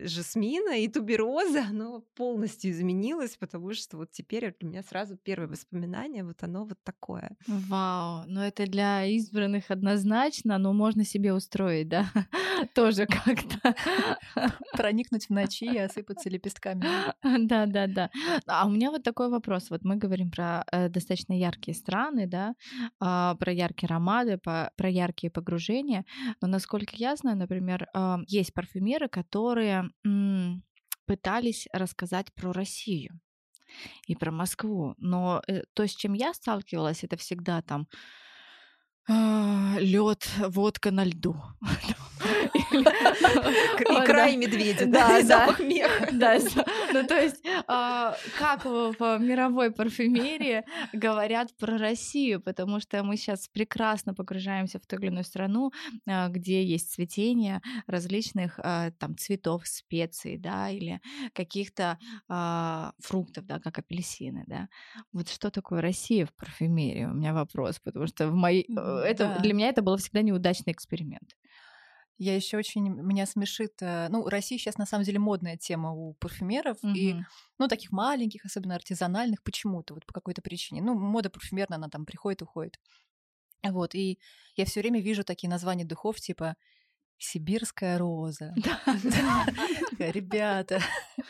жасмина и туберозы, оно полностью изменилось, потому что вот теперь у меня сразу первое воспоминание, вот оно вот такое. Вау, ну это для избранных однозначно, но можно себе устроить, да, тоже как-то. Проникнуть в ночи и осыпаться лепестками. Да, да, да. А у меня вот такой вопрос. Вот мы говорим про э, достаточно яркие страны, да, э, про яркие ароматы, по, про яркие погружения. Но насколько я знаю, например, э, есть парфюмеры, которые пытались рассказать про Россию и про Москву. Но э, то, с чем я сталкивалась, это всегда там а, лед, водка на льду. И и медведя, да, запах меха. Да, ну то есть а, как в мировой парфюмерии говорят про Россию, потому что мы сейчас прекрасно погружаемся в ту или иную страну, а, где есть цветение различных а, там цветов, специй, да, или каких-то фруктов, да, как апельсины, да. Вот что такое Россия в парфюмерии? У меня вопрос, потому что в моей... Э, это, да. Для меня это был всегда неудачный эксперимент. Я еще очень меня смешит. Э, ну, Россия сейчас на самом деле модная тема у парфюмеров mm-hmm. и ну таких маленьких, особенно артизанальных, почему-то вот по какой-то причине. Ну, мода парфюмерная, она там приходит, уходит. Вот и я все время вижу такие названия духов типа Сибирская роза. Ребята.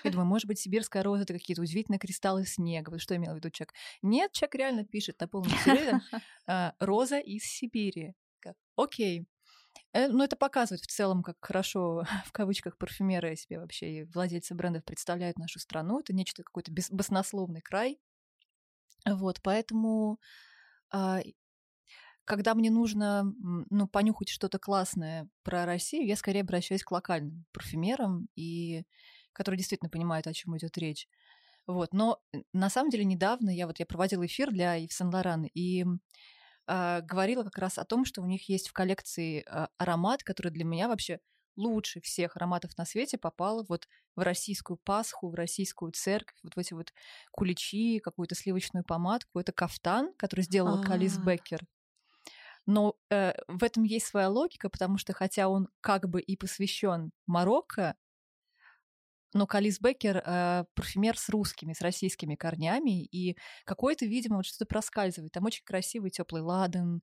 Я думаю, может быть, сибирская роза это какие-то удивительные кристаллы снега. Вот что имел в виду человек? Нет, человек реально пишет на полном серьезе а, роза из Сибири. Окей. Э, ну, это показывает в целом, как хорошо, в кавычках, парфюмеры себе вообще и владельцы брендов представляют нашу страну. Это нечто какой-то баснословный край. Вот, поэтому а, когда мне нужно ну, понюхать что-то классное про Россию, я скорее обращаюсь к локальным парфюмерам, и которые действительно понимают, о чем идет речь. Вот. Но на самом деле недавно я вот я проводила эфир для Ив Сен Лоран и э, говорила как раз о том, что у них есть в коллекции э, аромат, который для меня вообще лучше всех ароматов на свете попал вот в российскую Пасху, в российскую церковь, вот в эти вот куличи, какую-то сливочную помадку. Это кафтан, который сделала Калис а. Беккер. Но э, в этом есть своя логика, потому что хотя он как бы и посвящен Марокко, но Калис Беккер э, парфюмер с русскими, с российскими корнями, и какой-то, видимо, вот что-то проскальзывает. Там очень красивый теплый ладан,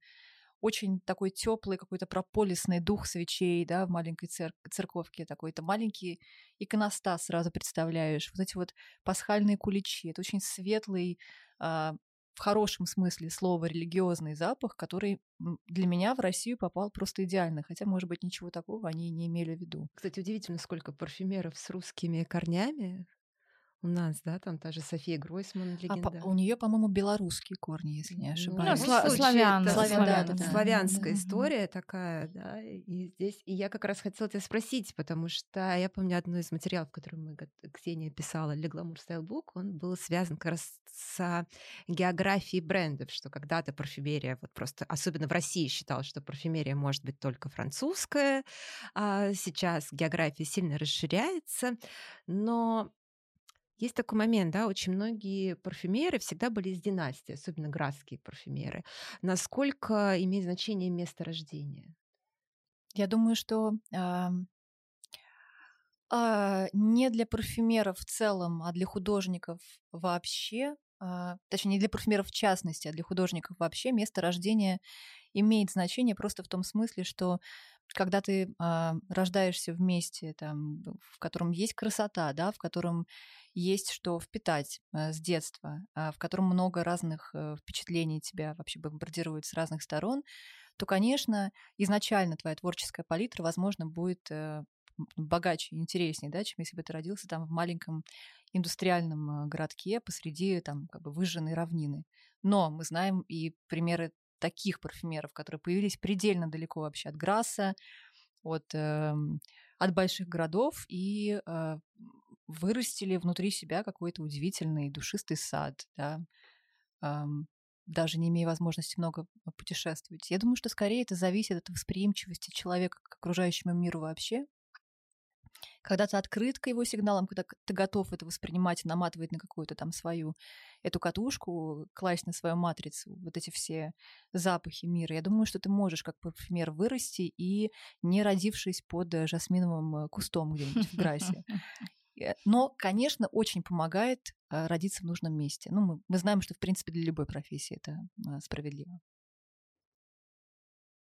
очень такой теплый какой-то прополисный дух свечей, да, в маленькой цер- церковке такой-то маленький иконостас сразу представляешь. Вот эти вот пасхальные куличи. Это очень светлый, э, в хорошем смысле слова религиозный запах, который для меня в Россию попал просто идеально, хотя, может быть, ничего такого они не имели в виду. Кстати, удивительно, сколько парфюмеров с русскими корнями у нас, да, там та же София Гройсман, легенда. А, у нее, по-моему, белорусские корни, если не ну, ошибаюсь. Ну, сла- славян, славян, да, да, да, славянская да, история да. такая, да. И здесь, и я как раз хотела тебя спросить, потому что я помню одну из материалов, который мы Ксения писала для Glamour Style Book, он был связан как раз с географией брендов, что когда-то парфюмерия, вот просто, особенно в России считалось, что парфюмерия может быть только французская, а сейчас география сильно расширяется, но есть такой момент, да, очень многие парфюмеры всегда были из династии, особенно градские парфюмеры. Насколько имеет значение место рождения? Я думаю, что э, э, не для парфюмеров в целом, а для художников вообще, э, точнее, не для парфюмеров в частности, а для художников вообще место рождения имеет значение просто в том смысле, что когда ты э, рождаешься в месте, там, в котором есть красота, да, в котором есть что впитать э, с детства, э, в котором много разных э, впечатлений тебя вообще бомбардируют с разных сторон, то, конечно, изначально твоя творческая палитра, возможно, будет э, богаче интереснее, да, чем если бы ты родился там в маленьком индустриальном э, городке посреди там как бы выжженной равнины. Но мы знаем и примеры таких парфюмеров, которые появились предельно далеко вообще от Грасса, от, э, от больших городов и э, вырастили внутри себя какой-то удивительный душистый сад, да, эм, даже не имея возможности много путешествовать. Я думаю, что скорее это зависит от восприимчивости человека к окружающему миру вообще. Когда ты открыт к его сигналам, когда ты готов это воспринимать и наматывать на какую-то там свою эту катушку, класть на свою матрицу вот эти все запахи мира, я думаю, что ты можешь как парфюмер вырасти и не родившись под жасминовым э, кустом где-нибудь в Грасе. Э, но, конечно, очень помогает э, родиться в нужном месте. Ну, мы, мы знаем, что, в принципе, для любой профессии это э, справедливо.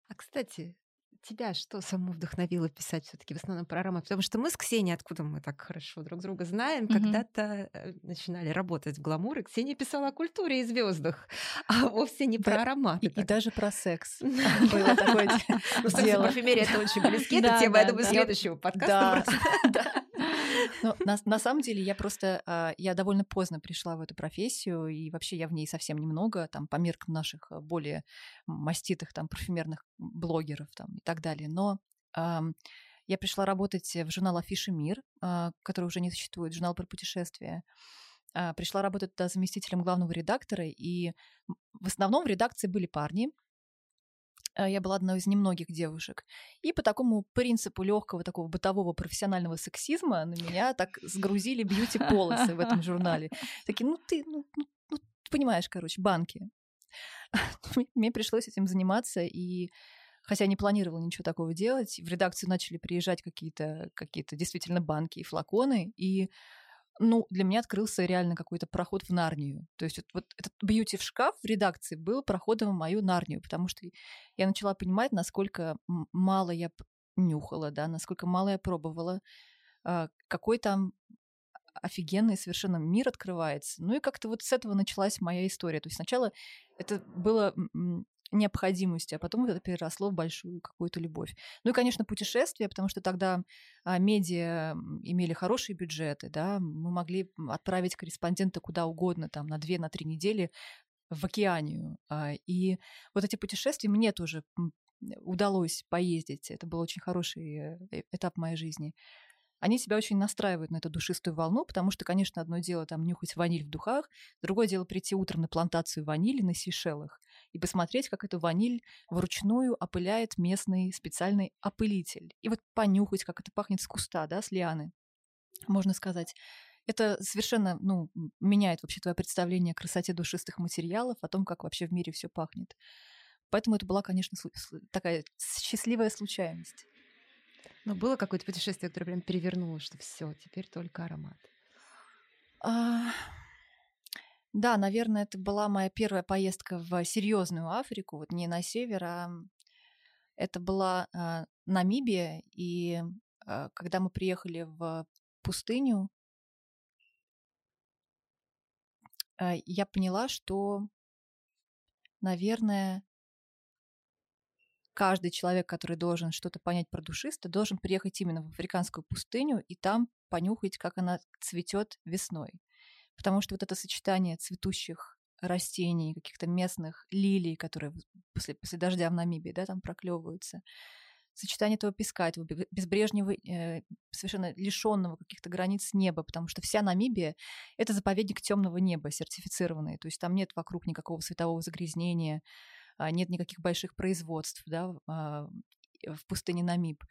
А, кстати, тебя что само вдохновило писать все-таки в основном про роман? Потому что мы с Ксенией, откуда мы так хорошо друг друга знаем, mm-hmm. когда-то начинали работать в гламур, и Ксения писала о культуре и звездах, а вовсе не про ароматы. И, даже про секс. Было такое ну, дело. парфюмерия это очень близки, эта тема, я думаю, следующего подкаста. Ну, на, на самом деле, я просто, а, я довольно поздно пришла в эту профессию, и вообще я в ней совсем немного, там, по меркам наших а, более маститых, там, парфюмерных блогеров, там, и так далее. Но Я пришла работать в журнал «Афиша Мир», а, который уже не существует, журнал про путешествия. Пришла работать туда заместителем главного редактора, и в основном в редакции были парни. А, я была одной из немногих девушек. И по такому принципу легкого такого бытового профессионального сексизма на меня так сгрузили бьюти-полосы в этом журнале. Такие, ну ты, ну, ну, ну понимаешь, короче, банки. Мне пришлось этим заниматься, и хотя не планировала ничего такого делать, в редакцию начали приезжать какие-то какие действительно банки и флаконы, и ну, для меня открылся реально какой-то проход в Нарнию. То есть вот, вот этот бьюти в шкаф в редакции был проходом в мою Нарнию, потому что я начала понимать, насколько мало я нюхала, да, насколько мало я пробовала, а, какой там офигенный совершенно мир открывается. Ну и как-то вот с этого началась моя история. То есть сначала это было необходимостью, а потом это переросло в большую какую-то любовь. Ну и, конечно, путешествия, потому что тогда а, медиа имели хорошие бюджеты, да, мы могли отправить корреспондента куда угодно, там, на две, на три недели в океанию. А, и вот эти путешествия мне тоже удалось поездить. Это был очень хороший э, этап моей жизни они себя очень настраивают на эту душистую волну, потому что, конечно, одно дело там нюхать ваниль в духах, другое дело прийти утром на плантацию ванили на Сейшелах и посмотреть, как эту ваниль вручную опыляет местный специальный опылитель. И вот понюхать, как это пахнет с куста, да, с лианы, можно сказать. Это совершенно ну, меняет вообще твое представление о красоте душистых материалов, о том, как вообще в мире все пахнет. Поэтому это была, конечно, такая счастливая случайность. Но было какое-то путешествие, которое прям перевернуло, что все, теперь только аромат. А, да, наверное, это была моя первая поездка в серьезную Африку, вот не на север, а это была а, Намибия, и а, когда мы приехали в пустыню, а, я поняла, что, наверное, каждый человек, который должен что-то понять про душиста, должен приехать именно в африканскую пустыню и там понюхать, как она цветет весной. Потому что вот это сочетание цветущих растений, каких-то местных лилий, которые после, после дождя в Намибии, да, там проклевываются, сочетание этого песка, этого безбрежнего, э, совершенно лишенного каких-то границ неба, потому что вся Намибия — это заповедник темного неба, сертифицированный, то есть там нет вокруг никакого светового загрязнения, нет никаких больших производств да, а, в пустыне Намиб.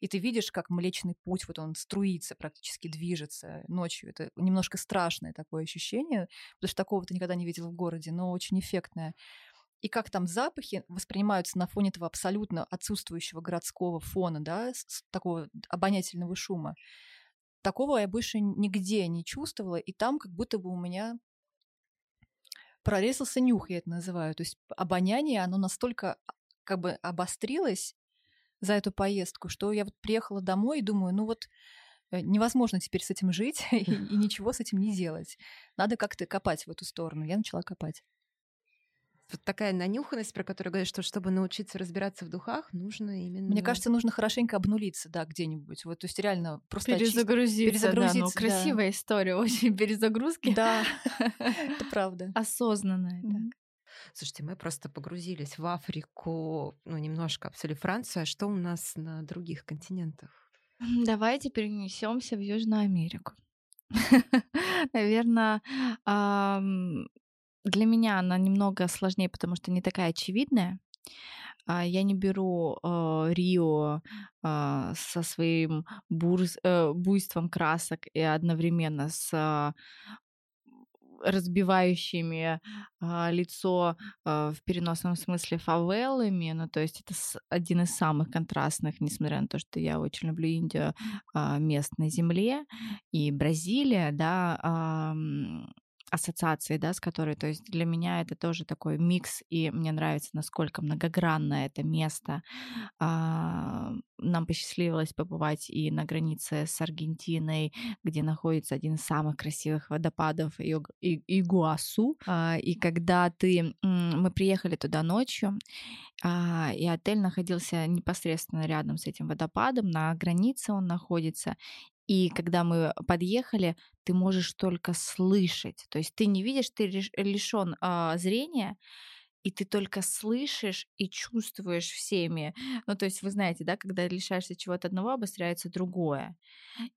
И ты видишь, как Млечный Путь, вот он струится, практически движется ночью. Это немножко страшное такое ощущение, потому что такого ты никогда не видел в городе, но очень эффектное. И как там запахи воспринимаются на фоне этого абсолютно отсутствующего городского фона, да, такого обонятельного шума. Такого я больше нигде не чувствовала, и там как будто бы у меня прорезался нюх, я это называю. То есть обоняние, оно настолько а, как бы обострилось за эту поездку, что я вот приехала домой и думаю, ну вот э, невозможно теперь с этим жить и, и ничего с этим не делать. Надо как-то копать в эту сторону. Я начала копать вот такая нанюханность, про которую говорят, что чтобы научиться разбираться в духах, нужно именно... Мне кажется, нужно хорошенько обнулиться, да, где-нибудь. Вот, то есть реально просто перезагрузиться. перезагрузиться да, ну, красивая да. история, очень перезагрузки. Да, это правда. Осознанная. Слушайте, мы просто погрузились в Африку, ну, немножко обсудили Францию. А что у нас на других континентах? Давайте перенесемся в Южную Америку. Наверное, для меня она немного сложнее, потому что не такая очевидная. А, я не беру э, Рио э, со своим бурз, э, буйством красок и одновременно с э, разбивающими э, лицо э, в переносном смысле фавелами, ну то есть это один из самых контрастных, несмотря на то, что я очень люблю Индию, э, мест на земле и Бразилия, да, э, ассоциации, да, с которой, то есть для меня это тоже такой микс, и мне нравится, насколько многогранное это место. А, нам посчастливилось побывать и на границе с Аргентиной, где находится один из самых красивых водопадов Игуасу. А, и когда ты... Мы приехали туда ночью, а, и отель находился непосредственно рядом с этим водопадом, на границе он находится, и когда мы подъехали, ты можешь только слышать. То есть ты не видишь, ты лишен а, зрения, и ты только слышишь и чувствуешь всеми. Ну, то есть вы знаете, да, когда лишаешься чего-то одного, обостряется другое.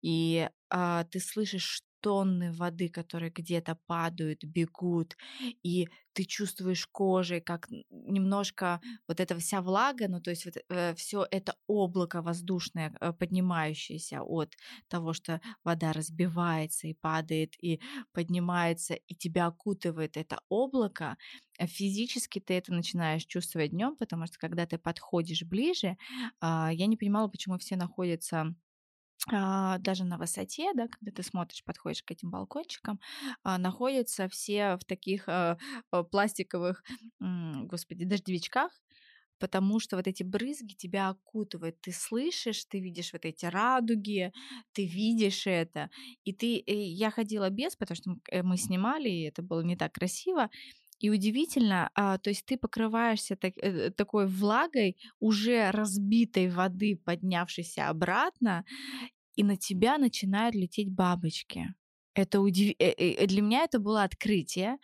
И а, ты слышишь тонны воды, которые где-то падают, бегут, и ты чувствуешь кожей, как немножко вот эта вся влага, ну то есть вот э, все это облако воздушное, э, поднимающееся от того, что вода разбивается и падает, и поднимается, и тебя окутывает это облако, э, физически ты это начинаешь чувствовать днем, потому что когда ты подходишь ближе, э, я не понимала, почему все находятся даже на высоте, да, когда ты смотришь, подходишь к этим балкончикам, а, находятся все в таких а, пластиковых, господи, дождевичках, потому что вот эти брызги тебя окутывают, ты слышишь, ты видишь вот эти радуги, ты видишь это, и ты, я ходила без, потому что мы э, снимали, и это было не так красиво, и удивительно, а, то есть ты покрываешься так, э, такой влагой уже разбитой воды, поднявшейся обратно, и на тебя начинают лететь бабочки. Это удив... Э, э, для меня это было открытие.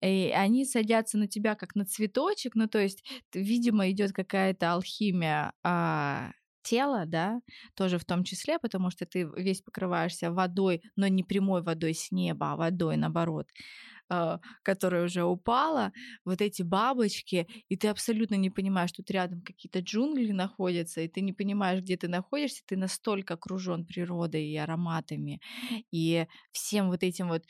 И они садятся на тебя как на цветочек, ну то есть, видимо, идет какая-то алхимия а, тела, да, тоже в том числе, потому что ты весь покрываешься водой, но не прямой водой с неба, а водой наоборот. А, которая уже упала, вот эти бабочки, и ты абсолютно не понимаешь, тут рядом какие-то джунгли находятся, и ты не понимаешь, где ты находишься, ты настолько окружен природой и ароматами, и всем вот этим вот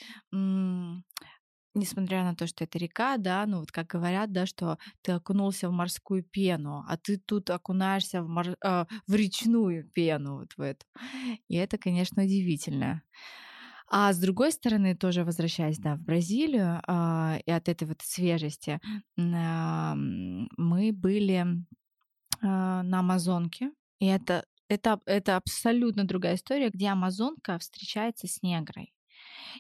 несмотря на то, что это река, да, ну вот как говорят, да, что ты окунулся в морскую пену, а ты тут окунаешься в, мор... э, в речную пену вот в эту. И это, конечно, удивительно. А с другой стороны, тоже возвращаясь да, в Бразилию, э, и от этой вот свежести, э, мы были э, на Амазонке, и это, это, это абсолютно другая история, где Амазонка встречается с негрой.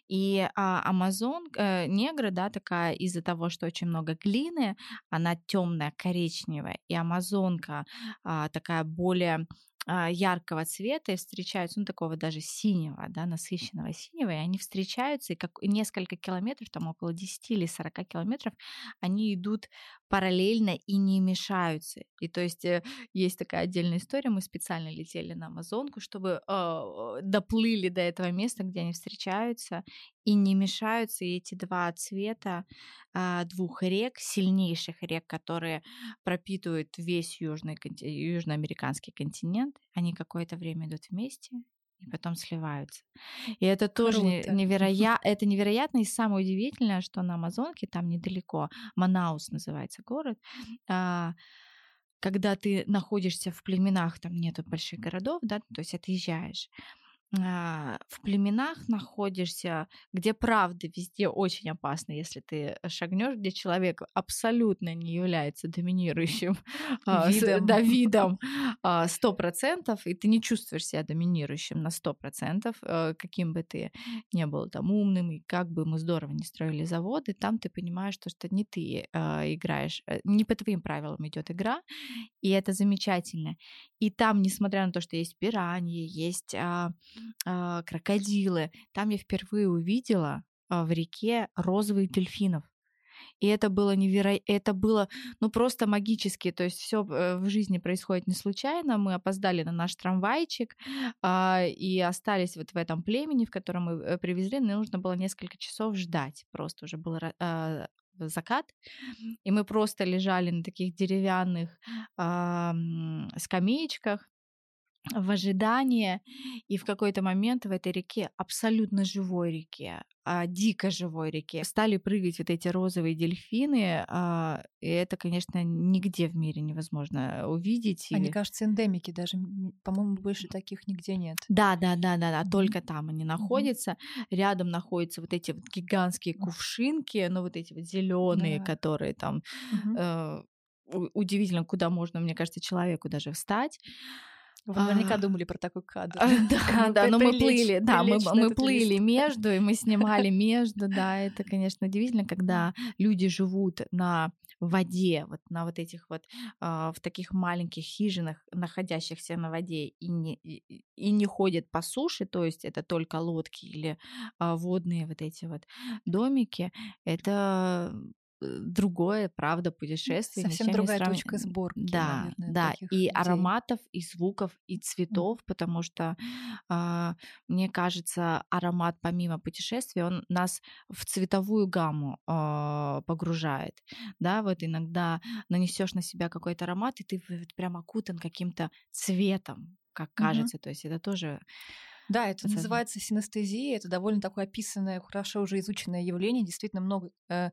И а, Амазон, э, негра, да, такая из-за того, что очень много глины, она темная, коричневая, и Амазонка а, такая более яркого цвета и встречаются, ну, такого даже синего, да, насыщенного синего, и они встречаются, и как несколько километров, там около 10 или 40 километров, они идут параллельно и не мешаются. И то есть э, есть такая отдельная история, мы специально летели на Амазонку, чтобы э, доплыли до этого места, где они встречаются, и не мешаются и эти два цвета э, двух рек, сильнейших рек, которые пропитывают весь южный, южноамериканский континент, они какое-то время идут вместе, и потом сливаются. И это тоже Круто. невероятно, это невероятно, и самое удивительное, что на Амазонке, там недалеко, Манаус называется город, а, когда ты находишься в племенах, там нету больших городов, да, то есть отъезжаешь, а, в племенах находишься, где правда везде очень опасно, если ты шагнешь, где человек абсолютно не является доминирующим а, видом, да, видом сто процентов, и ты не чувствуешь себя доминирующим на сто процентов, э, каким бы ты не был там умным, и как бы мы здорово не строили заводы, там ты понимаешь, что, что не ты э, играешь, э, не по твоим правилам идет игра, и это замечательно. И там, несмотря на то, что есть пираньи, есть э, крокодилы. Там я впервые увидела э, в реке розовых дельфинов. И это было невероятно, это было, ну, просто магически, то есть все э, в жизни происходит не случайно, мы опоздали на наш трамвайчик э, и остались вот в этом племени, в котором мы э, привезли, но нужно было несколько часов ждать, просто уже был э, закат, и мы просто лежали на таких деревянных э, скамеечках, в ожидании, и в какой-то момент в этой реке, абсолютно живой реке, а, дико живой реке, стали прыгать вот эти розовые дельфины, а, и это, конечно, нигде в мире невозможно увидеть. Они, кажется, эндемики даже, по-моему, больше таких нигде нет. Да, да, да, да, да, только там они находятся. Mm-hmm. Рядом находятся вот эти вот гигантские кувшинки, ну вот эти вот зеленые, да. которые там mm-hmm. э, удивительно, куда можно, мне кажется, человеку даже встать. Вы наверняка а, думали про такой кадр. Да, да, но мы плыли, да, мы, плыли между, и мы снимали между, да, это, конечно, удивительно, когда люди живут на воде, вот на вот этих вот э, в таких маленьких хижинах, находящихся на воде и не и, не ходят по суше, то есть это только лодки или э, водные вот эти вот домики, это другое, правда, путешествие. Совсем другая срав... точка сборки. Да, наверное, да, и людей. ароматов, и звуков, и цветов, mm. потому что э, мне кажется, аромат помимо путешествия, он нас в цветовую гамму э, погружает, да, вот иногда нанесешь на себя какой-то аромат, и ты прям окутан каким-то цветом, как кажется, mm-hmm. то есть это тоже да, это называется синестезия. Это довольно такое описанное, хорошо уже изученное явление. Действительно много, э,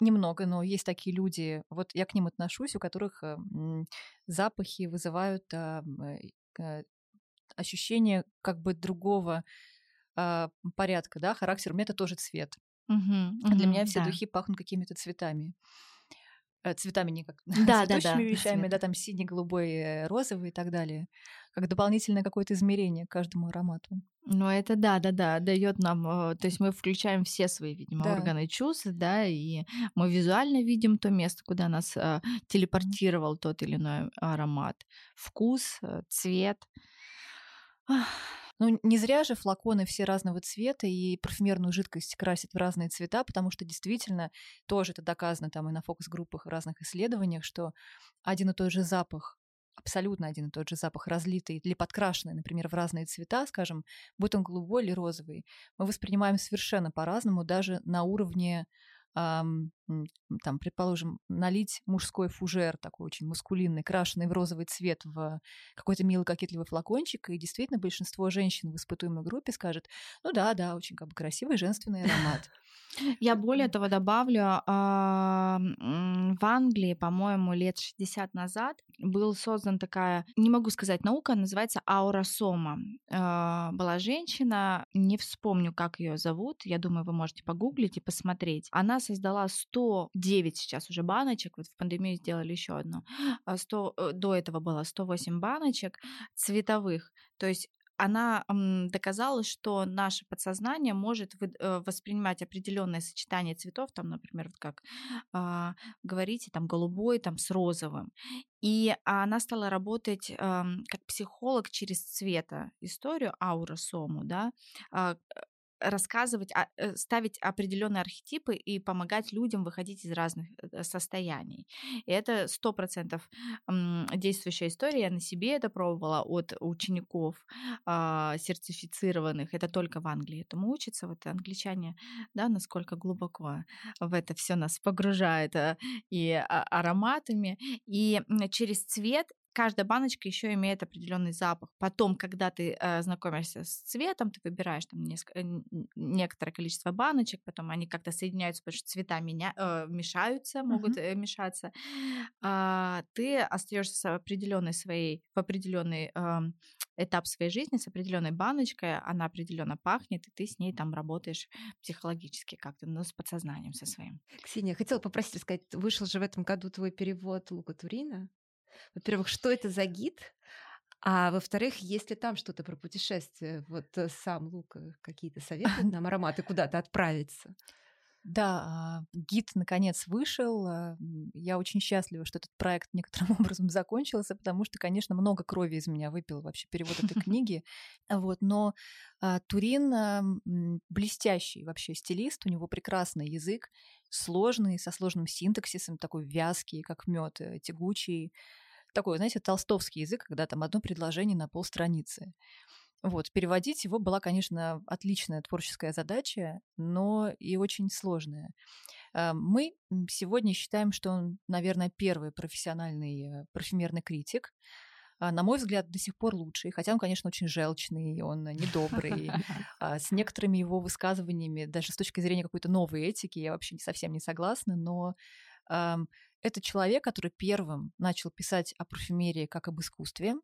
немного, но есть такие люди. Вот я к ним отношусь, у которых запахи вызывают э, э, ощущение как бы другого э, порядка, да, характер. У меня это тоже цвет. Угу, угу, Для меня все да. духи пахнут какими-то цветами э, цветами не как да, да, да, вещами, да, там синий, голубой, розовый и так далее, как дополнительное какое-то измерение к каждому аромату. Ну, это да, да, да, дает нам, э, то есть мы включаем все свои, видимо, Да. органы чувств, да, и мы визуально видим то место, куда нас э, телепортировал тот или иной аромат. Вкус, э, цвет. Ну, не зря же флаконы все разного цвета и парфюмерную жидкость красят в разные цвета, потому что действительно тоже это доказано там и на фокус-группах, в разных исследованиях, что один и тот же запах абсолютно один и тот же запах, разлитый или подкрашенный, например, в разные цвета, скажем, будь он голубой или розовый, мы воспринимаем совершенно по-разному, даже на уровне там, предположим, налить мужской фужер, такой очень мускулинный, крашеный в розовый цвет в какой-то милый кокетливый флакончик, и действительно большинство женщин в испытуемой группе скажет, ну да, да, очень как бы красивый женственный аромат. Я более того добавлю, а, в Англии, по-моему, лет 60 назад был создан такая, не могу сказать наука, называется ауросома. А, Была женщина, не вспомню, как ее зовут, я думаю, вы можете погуглить и посмотреть. Она создала 109 сейчас уже баночек, вот в пандемию сделали еще одну. А 100, э, до этого было 108 баночек цветовых, то есть она доказала, что наше подсознание может э, воспринимать определенное сочетание цветов, там, например, вот как а, говорите, там голубой, там с розовым. И она стала работать ам, как психолог через цвета историю ауросому, да, а, рассказывать, а, э, ставить определенные архетипы и помогать людям выходить из разных э, состояний. И это сто процентов действующая история. Я на себе это пробовала от учеников а, сертифицированных. Это только в Англии этому учатся. Вот англичане, да, насколько глубоко в это все нас погружает а, и а- ароматами. И через цвет каждая баночка еще имеет определенный запах. Потом, когда ты э, знакомишься с цветом, ты выбираешь там неск- э, некоторое количество баночек, потом они как-то соединяются, потому что цвета меня, э, мешаются, могут э, мешаться. А, ты остаешься с определенной своей, в определенный эм, этап своей жизни с определенной баночкой, она определенно пахнет, и ты с ней там работаешь психологически как-то, ну, с подсознанием со своим. Ксения, хотела попросить сказать, вышел же в этом году твой перевод Лука Турина. Во-первых, что это за гид? А во-вторых, есть ли там что-то про путешествие? Вот э, сам Лука какие-то советует нам ароматы куда-то отправиться? Да, а, гид наконец вышел. а, Я очень счастлива, что этот проект некоторым образом закончился, потому что, конечно, много крови из меня выпил вообще перевод этой книги. Вот, но а, Турин блестящий вообще стилист, у него прекрасный язык, сложный, со сложным синтаксисом, такой вязкий, как мед, тягучий. Такой, знаете, толстовский язык, когда там одно предложение на полстраницы. Вот, переводить его была, конечно, отличная творческая задача, но и очень сложная. А, Мы сегодня считаем, что он, наверное, первый профессиональный э, парфюмерный критик. А, На мой взгляд, до сих пор лучший, хотя он, конечно, очень желчный, он недобрый. А, С некоторыми его высказываниями, даже с точки зрения какой-то новой этики, я вообще совсем не согласна, но это человек, который первым начал писать о парфюмерии как об искусстве,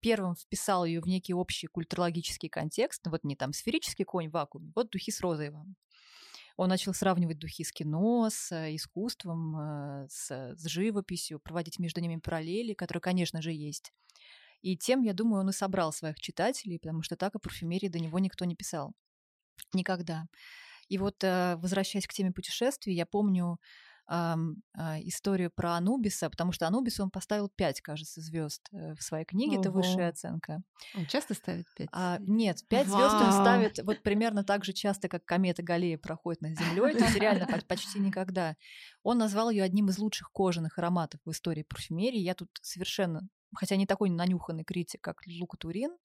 первым вписал ее в некий общий культурологический контекст, ну, вот не там сферический конь в вакууме, вот духи с розой вам. Он начал сравнивать духи с кино, с э, искусством, э, с, с живописью, проводить между ними параллели, которые, конечно же, есть. И тем, я думаю, он и собрал своих читателей, потому что так о парфюмерии до него никто не писал. Никогда. И вот, э, возвращаясь к теме путешествий, я помню, а, историю про Анубиса, потому что Анубису он поставил 5, кажется, звезд э, в своей книге, Ого. это высшая оценка. Он часто ставит 5? А, нет, 5 звезд он ставит вот примерно так же часто, как комета Галлея проходит над Землей, то есть реально почти никогда. Он назвал ее одним из лучших кожаных ароматов в истории парфюмерии. Я тут совершенно, хотя не такой нанюханный критик, как Лука Турин,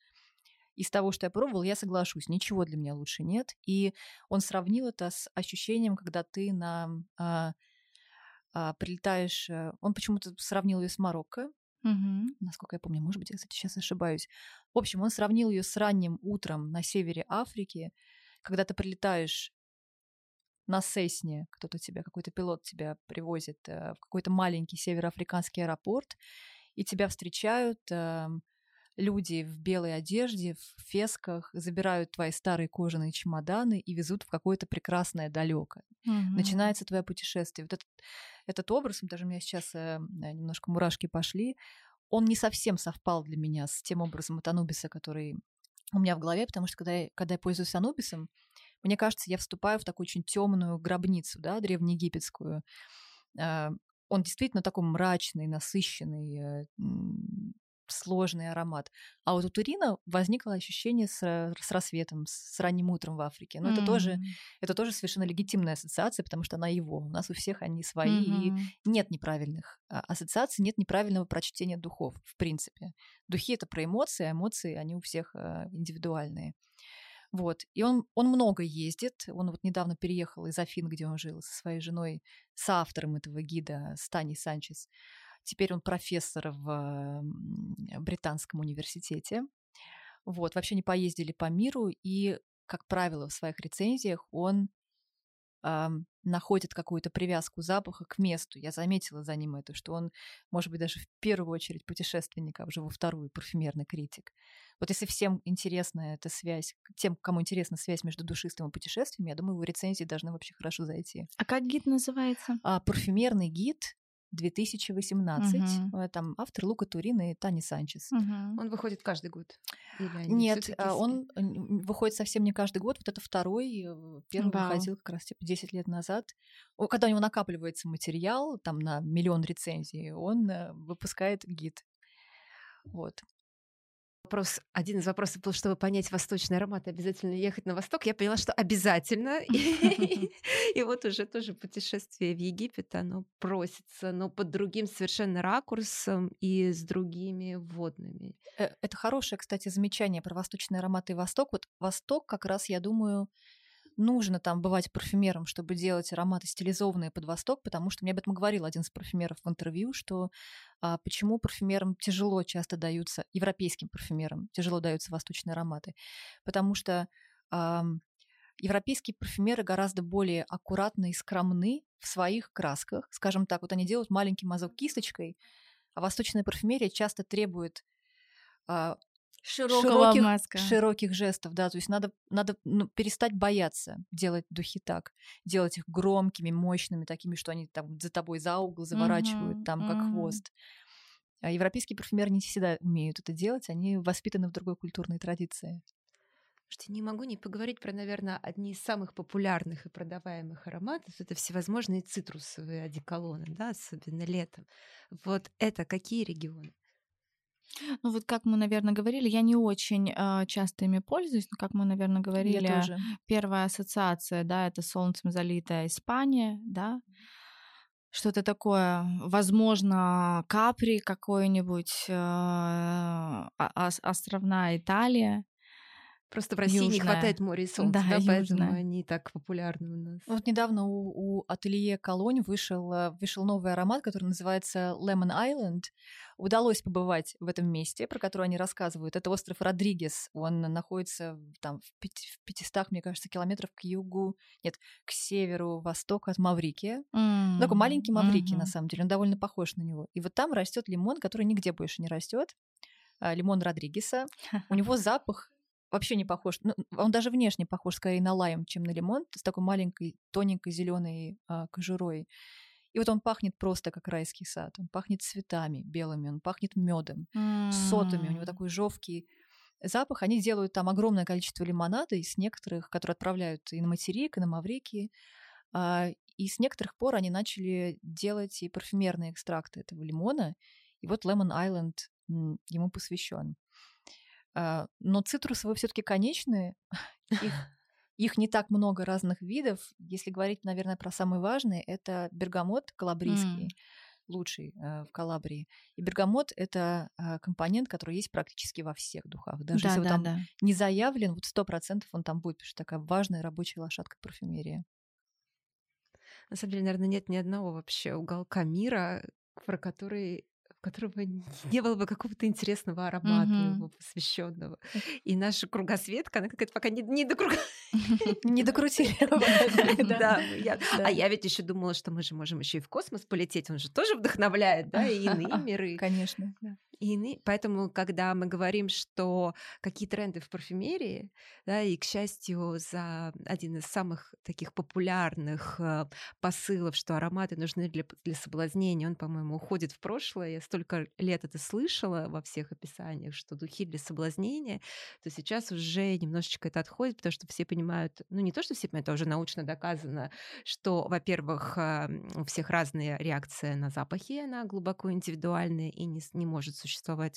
из того, что я пробовал, я соглашусь, ничего для меня лучше нет. И он сравнил это с ощущением, когда ты на а, а, прилетаешь. Э, он почему-то сравнил ее с Марокко. Угу. Насколько я помню, может быть, я, кстати, сейчас ошибаюсь. В общем, он сравнил ее с ранним утром на севере Африки, когда ты прилетаешь на Сесне, кто-то тебя, какой-то пилот тебя привозит э, в какой-то маленький североафриканский аэропорт, и тебя встречают э, люди в белой одежде, в фесках, забирают твои старые кожаные чемоданы и везут в какое-то прекрасное далекое. Угу. Начинается твое путешествие. Вот этот, этот образ, даже у меня сейчас э, немножко мурашки пошли, он не совсем совпал для меня с тем образом от Анубиса, который у меня в голове, потому что когда я, когда я пользуюсь Анубисом, мне кажется, я вступаю в такую очень темную гробницу, да, древнеегипетскую. Э, он действительно такой мрачный, насыщенный, э, сложный аромат. А вот у Турина возникло ощущение с, с рассветом, с ранним утром в Африке. Но mm-hmm. это тоже это тоже совершенно легитимная ассоциация, потому что она его. У нас у всех они свои, mm-hmm. и нет неправильных а, ассоциаций, нет неправильного прочтения духов, в принципе. Духи это про эмоции, а эмоции они у всех а, индивидуальные. Вот. И он, он много ездит. Он вот недавно переехал из Афин, где он жил, со своей женой, с автором этого гида, Стани Санчес. Теперь он профессор в британском университете. Вот, вообще не поездили по миру, и, как правило, в своих рецензиях он э, находит какую-то привязку запаха к месту. Я заметила за ним это, что он, может быть, даже в первую очередь путешественник, а уже во вторую парфюмерный критик. Вот если всем интересна эта связь, тем, кому интересна связь между душистым и путешествием, я думаю, его рецензии должны вообще хорошо зайти. А как гид называется? А, парфюмерный гид 2018. Угу. Там автор Лука Турин и Тани Санчес. Угу. Он выходит каждый год? Нет, а, он выходит совсем не каждый год. Вот это второй. Э, первый Вау. выходил как раз типа 10 лет назад. Когда у него накапливается материал, там на миллион рецензий, он э, выпускает гид. Вот вопрос, один из вопросов был, чтобы понять восточный аромат, обязательно ехать на восток. Я поняла, что обязательно. И вот уже тоже путешествие в Египет, оно просится, но под другим совершенно ракурсом и с другими водными. Э, это хорошее, кстати, замечание про восточные ароматы и Восток. Вот Восток как раз, я думаю, нужно там бывать парфюмером, чтобы делать ароматы стилизованные под Восток, потому что мне об этом говорил один из парфюмеров в интервью, что а, почему парфюмерам тяжело часто даются, европейским парфюмерам тяжело даются восточные ароматы, потому что а, европейские парфюмеры гораздо более аккуратны и скромны в своих красках. Скажем так, вот они делают маленький мазок кисточкой, а восточная парфюмерия часто требует а, Широкого широких, маска. широких жестов, да, то есть надо, надо ну, перестать бояться делать духи так, делать их громкими, мощными, такими, что они там за тобой за угол заворачивают, uh-huh, там uh-huh. как хвост. А европейские парфюмеры не всегда умеют это делать, они воспитаны в другой культурной традиции. Что не могу не поговорить про, наверное, одни из самых популярных и продаваемых ароматов. Это всевозможные цитрусовые одеколоны, да, особенно летом. Вот это какие регионы? Ну вот как мы, наверное, говорили, я не очень э, часто ими пользуюсь, но как мы, наверное, говорили, первая ассоциация, да, это солнцем залитая Испания, да, что-то такое, возможно, Капри какой-нибудь, э, островная Италия, Просто в России южная. не хватает моря и солнца, да, да поэтому они так популярны у нас. Вот недавно у, у ателье Колонь вышел, э, вышел новый аромат, который называется Lemon Island. Удалось побывать в этом месте, про которое они рассказывают. Это остров Родригес. Он находится там в, пяти, в 500, мне кажется, километров к югу, нет, к северу, востоку от Маврикия. Mm-hmm. Такой маленький Маврикий, mm-hmm. на самом деле. Он довольно похож на него. И вот там растет лимон, который нигде больше не растет. А, лимон Родригеса. У него запах вообще не похож. Ну, он даже внешне похож скорее на лайм, чем на лимон, с такой маленькой, тоненькой зеленой а, кожурой. И вот он пахнет просто как райский сад. Он пахнет цветами белыми, он пахнет медом, mm. сотами. У него такой жовкий запах. Они делают там огромное количество лимонада из некоторых, которые отправляют и на материк, и на Маврикии. А, и с некоторых пор они начали делать и парфюмерные экстракты этого лимона. И вот Lemon Island ему посвящен. А, но цитрусовые все-таки конечные. Их, их не так много разных видов. Если говорить, наверное, про самые важные, это бергамот калабрийский. Mm лучший э, в Калабрии. И бергамот — это э, компонент, который есть практически во всех духах. Даже да, если да, он там да. не заявлен, вот сто процентов он там будет, потому что такая важная рабочая лошадка парфюмерии. На самом деле, наверное, нет ни одного вообще уголка мира, про который которого не было бы какого-то интересного аромата mm-hmm. его посвященного. И наша кругосветка, она какая-то пока не, не до круга... Не докрутили. Да, а я ведь еще думала, что мы же можем еще и в космос полететь, он же тоже вдохновляет, да, и иные миры. Конечно. И поэтому, когда мы говорим, что какие тренды в парфюмерии, да, и, к счастью, за один из самых таких популярных э, посылов, что ароматы нужны для, для соблазнения, он, по-моему, уходит в прошлое. Я столько лет это слышала во всех описаниях, что духи для соблазнения, то сейчас уже немножечко это отходит, потому что все понимают, ну не то, что все понимают, это уже научно доказано, что, во-первых, у всех разная реакция на запахи, она глубоко индивидуальная и не, не может существовать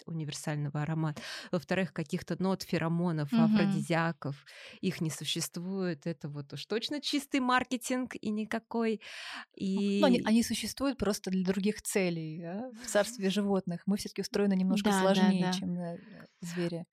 универсального аромата. Во-вторых, каких-то нот феромонов, угу. афродизиаков, их не существует. Это вот уж точно чистый маркетинг и никакой. И... Ну, они, они существуют просто для других целей. Да? В царстве животных мы все-таки устроены немножко да, сложнее, да, да. чем э, звери.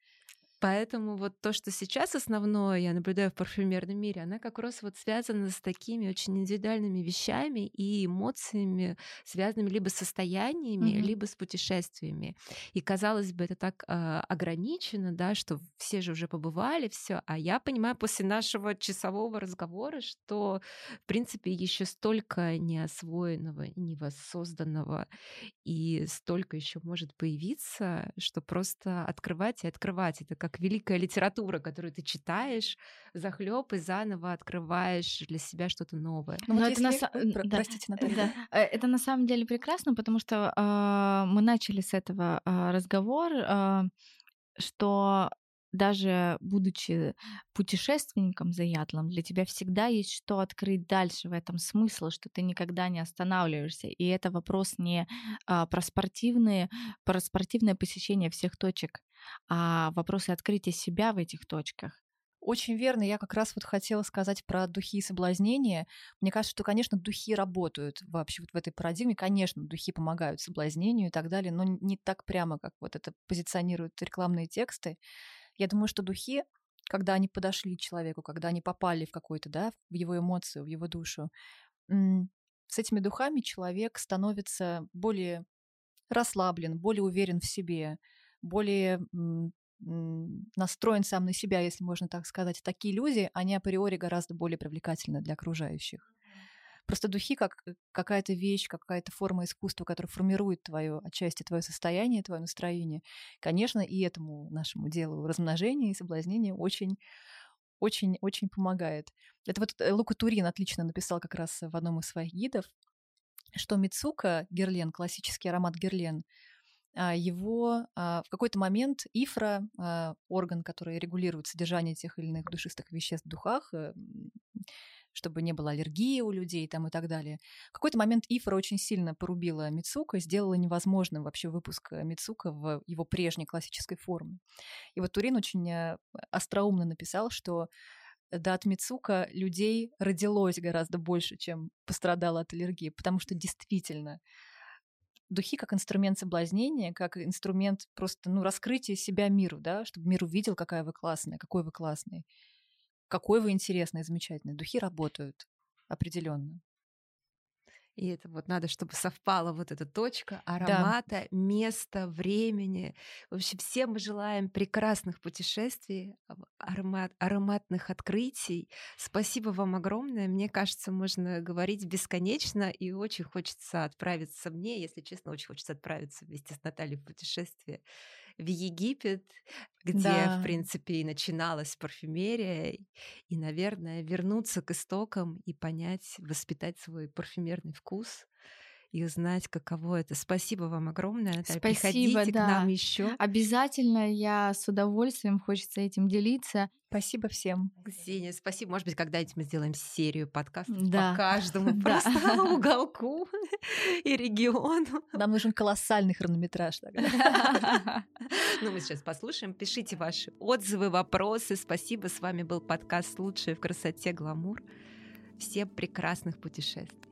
Поэтому вот то, что сейчас основное я наблюдаю в парфюмерном мире, она как раз вот связана с такими очень индивидуальными вещами и эмоциями, связанными либо с состояниями, mm-hmm. либо с путешествиями. И казалось бы, это так э, ограничено, да, что все же уже побывали, все. А я понимаю после нашего часового разговора, что в принципе еще столько неосвоенного, невоссозданного, и столько еще может появиться, что просто открывать и открывать. Это как как великая литература, которую ты читаешь, захлеб и заново открываешь для себя что-то новое. Ну, это на... да, Простите, Наталья. Да. Э, это на самом деле прекрасно, потому что э, мы начали с этого э, разговор, э, что даже будучи путешественником заядлым, для тебя всегда есть что открыть дальше в этом смысл, что ты никогда не останавливаешься. И это вопрос не а, про спортивные, про спортивное посещение всех точек, а вопросы открытия себя в этих точках. Очень верно. Я как раз вот хотела сказать про духи и соблазнения. Мне кажется, что, конечно, духи работают вообще вот в этой парадигме. Конечно, духи помогают соблазнению и так далее, но не так прямо, как вот это позиционируют рекламные тексты. Я думаю, что духи, когда они подошли человеку, когда они попали в какой-то, да, в его эмоцию, в его душу, с этими духами человек становится более расслаблен, более уверен в себе, более настроен сам на себя, если можно так сказать. Такие люди, они априори гораздо более привлекательны для окружающих. Просто духи как э, какая-то вещь, какая-то форма искусства, которая формирует твое отчасти твое состояние, твое настроение. Конечно, и этому нашему делу размножения и соблазнения очень очень, очень помогает. Это вот э, Лука Турин отлично написал как раз в одном из своих гидов, что Мицука Герлен, классический аромат Герлен, его а, в какой-то момент ифра, а, орган, который регулирует содержание тех или иных душистых веществ в духах, э, чтобы не было аллергии у людей там и так далее. В какой-то момент Ифра очень сильно порубила Мицука, сделала невозможным вообще выпуск э, Мицука в его прежней классической форме. И вот Турин очень э, остроумно написал, что да, от Мицука людей родилось гораздо больше, чем пострадало от аллергии, потому что действительно духи как инструмент соблазнения, как инструмент просто ну, раскрытия себя миру, да, чтобы мир увидел, какая вы классная, какой вы классный, какой вы интересный, замечательный. Духи работают определенно. И это вот надо, чтобы совпала вот эта точка аромата, да. места, времени. В общем, всем мы желаем прекрасных путешествий, аромат, ароматных открытий. Спасибо вам огромное. Мне кажется, можно говорить бесконечно, и очень хочется отправиться мне, если честно, очень хочется отправиться вместе с Натальей в путешествие в Египет, где, да. в принципе, и начиналась парфюмерия, и, наверное, вернуться к истокам и понять, воспитать свой парфюмерный вкус и узнать, каково это. Спасибо вам огромное. Спасибо, Приходите да. к нам еще. Обязательно я с удовольствием хочется этим делиться. Спасибо всем. Ксения, спасибо. Может быть, когда-нибудь мы сделаем серию подкастов Да. по каждому Да. просто уголку и региону. Нам нужен колоссальный хронометраж. Ну, мы сейчас послушаем. Пишите ваши отзывы, вопросы. Спасибо. С вами был подкаст «Лучшее в красоте. Гламур». Всем прекрасных путешествий.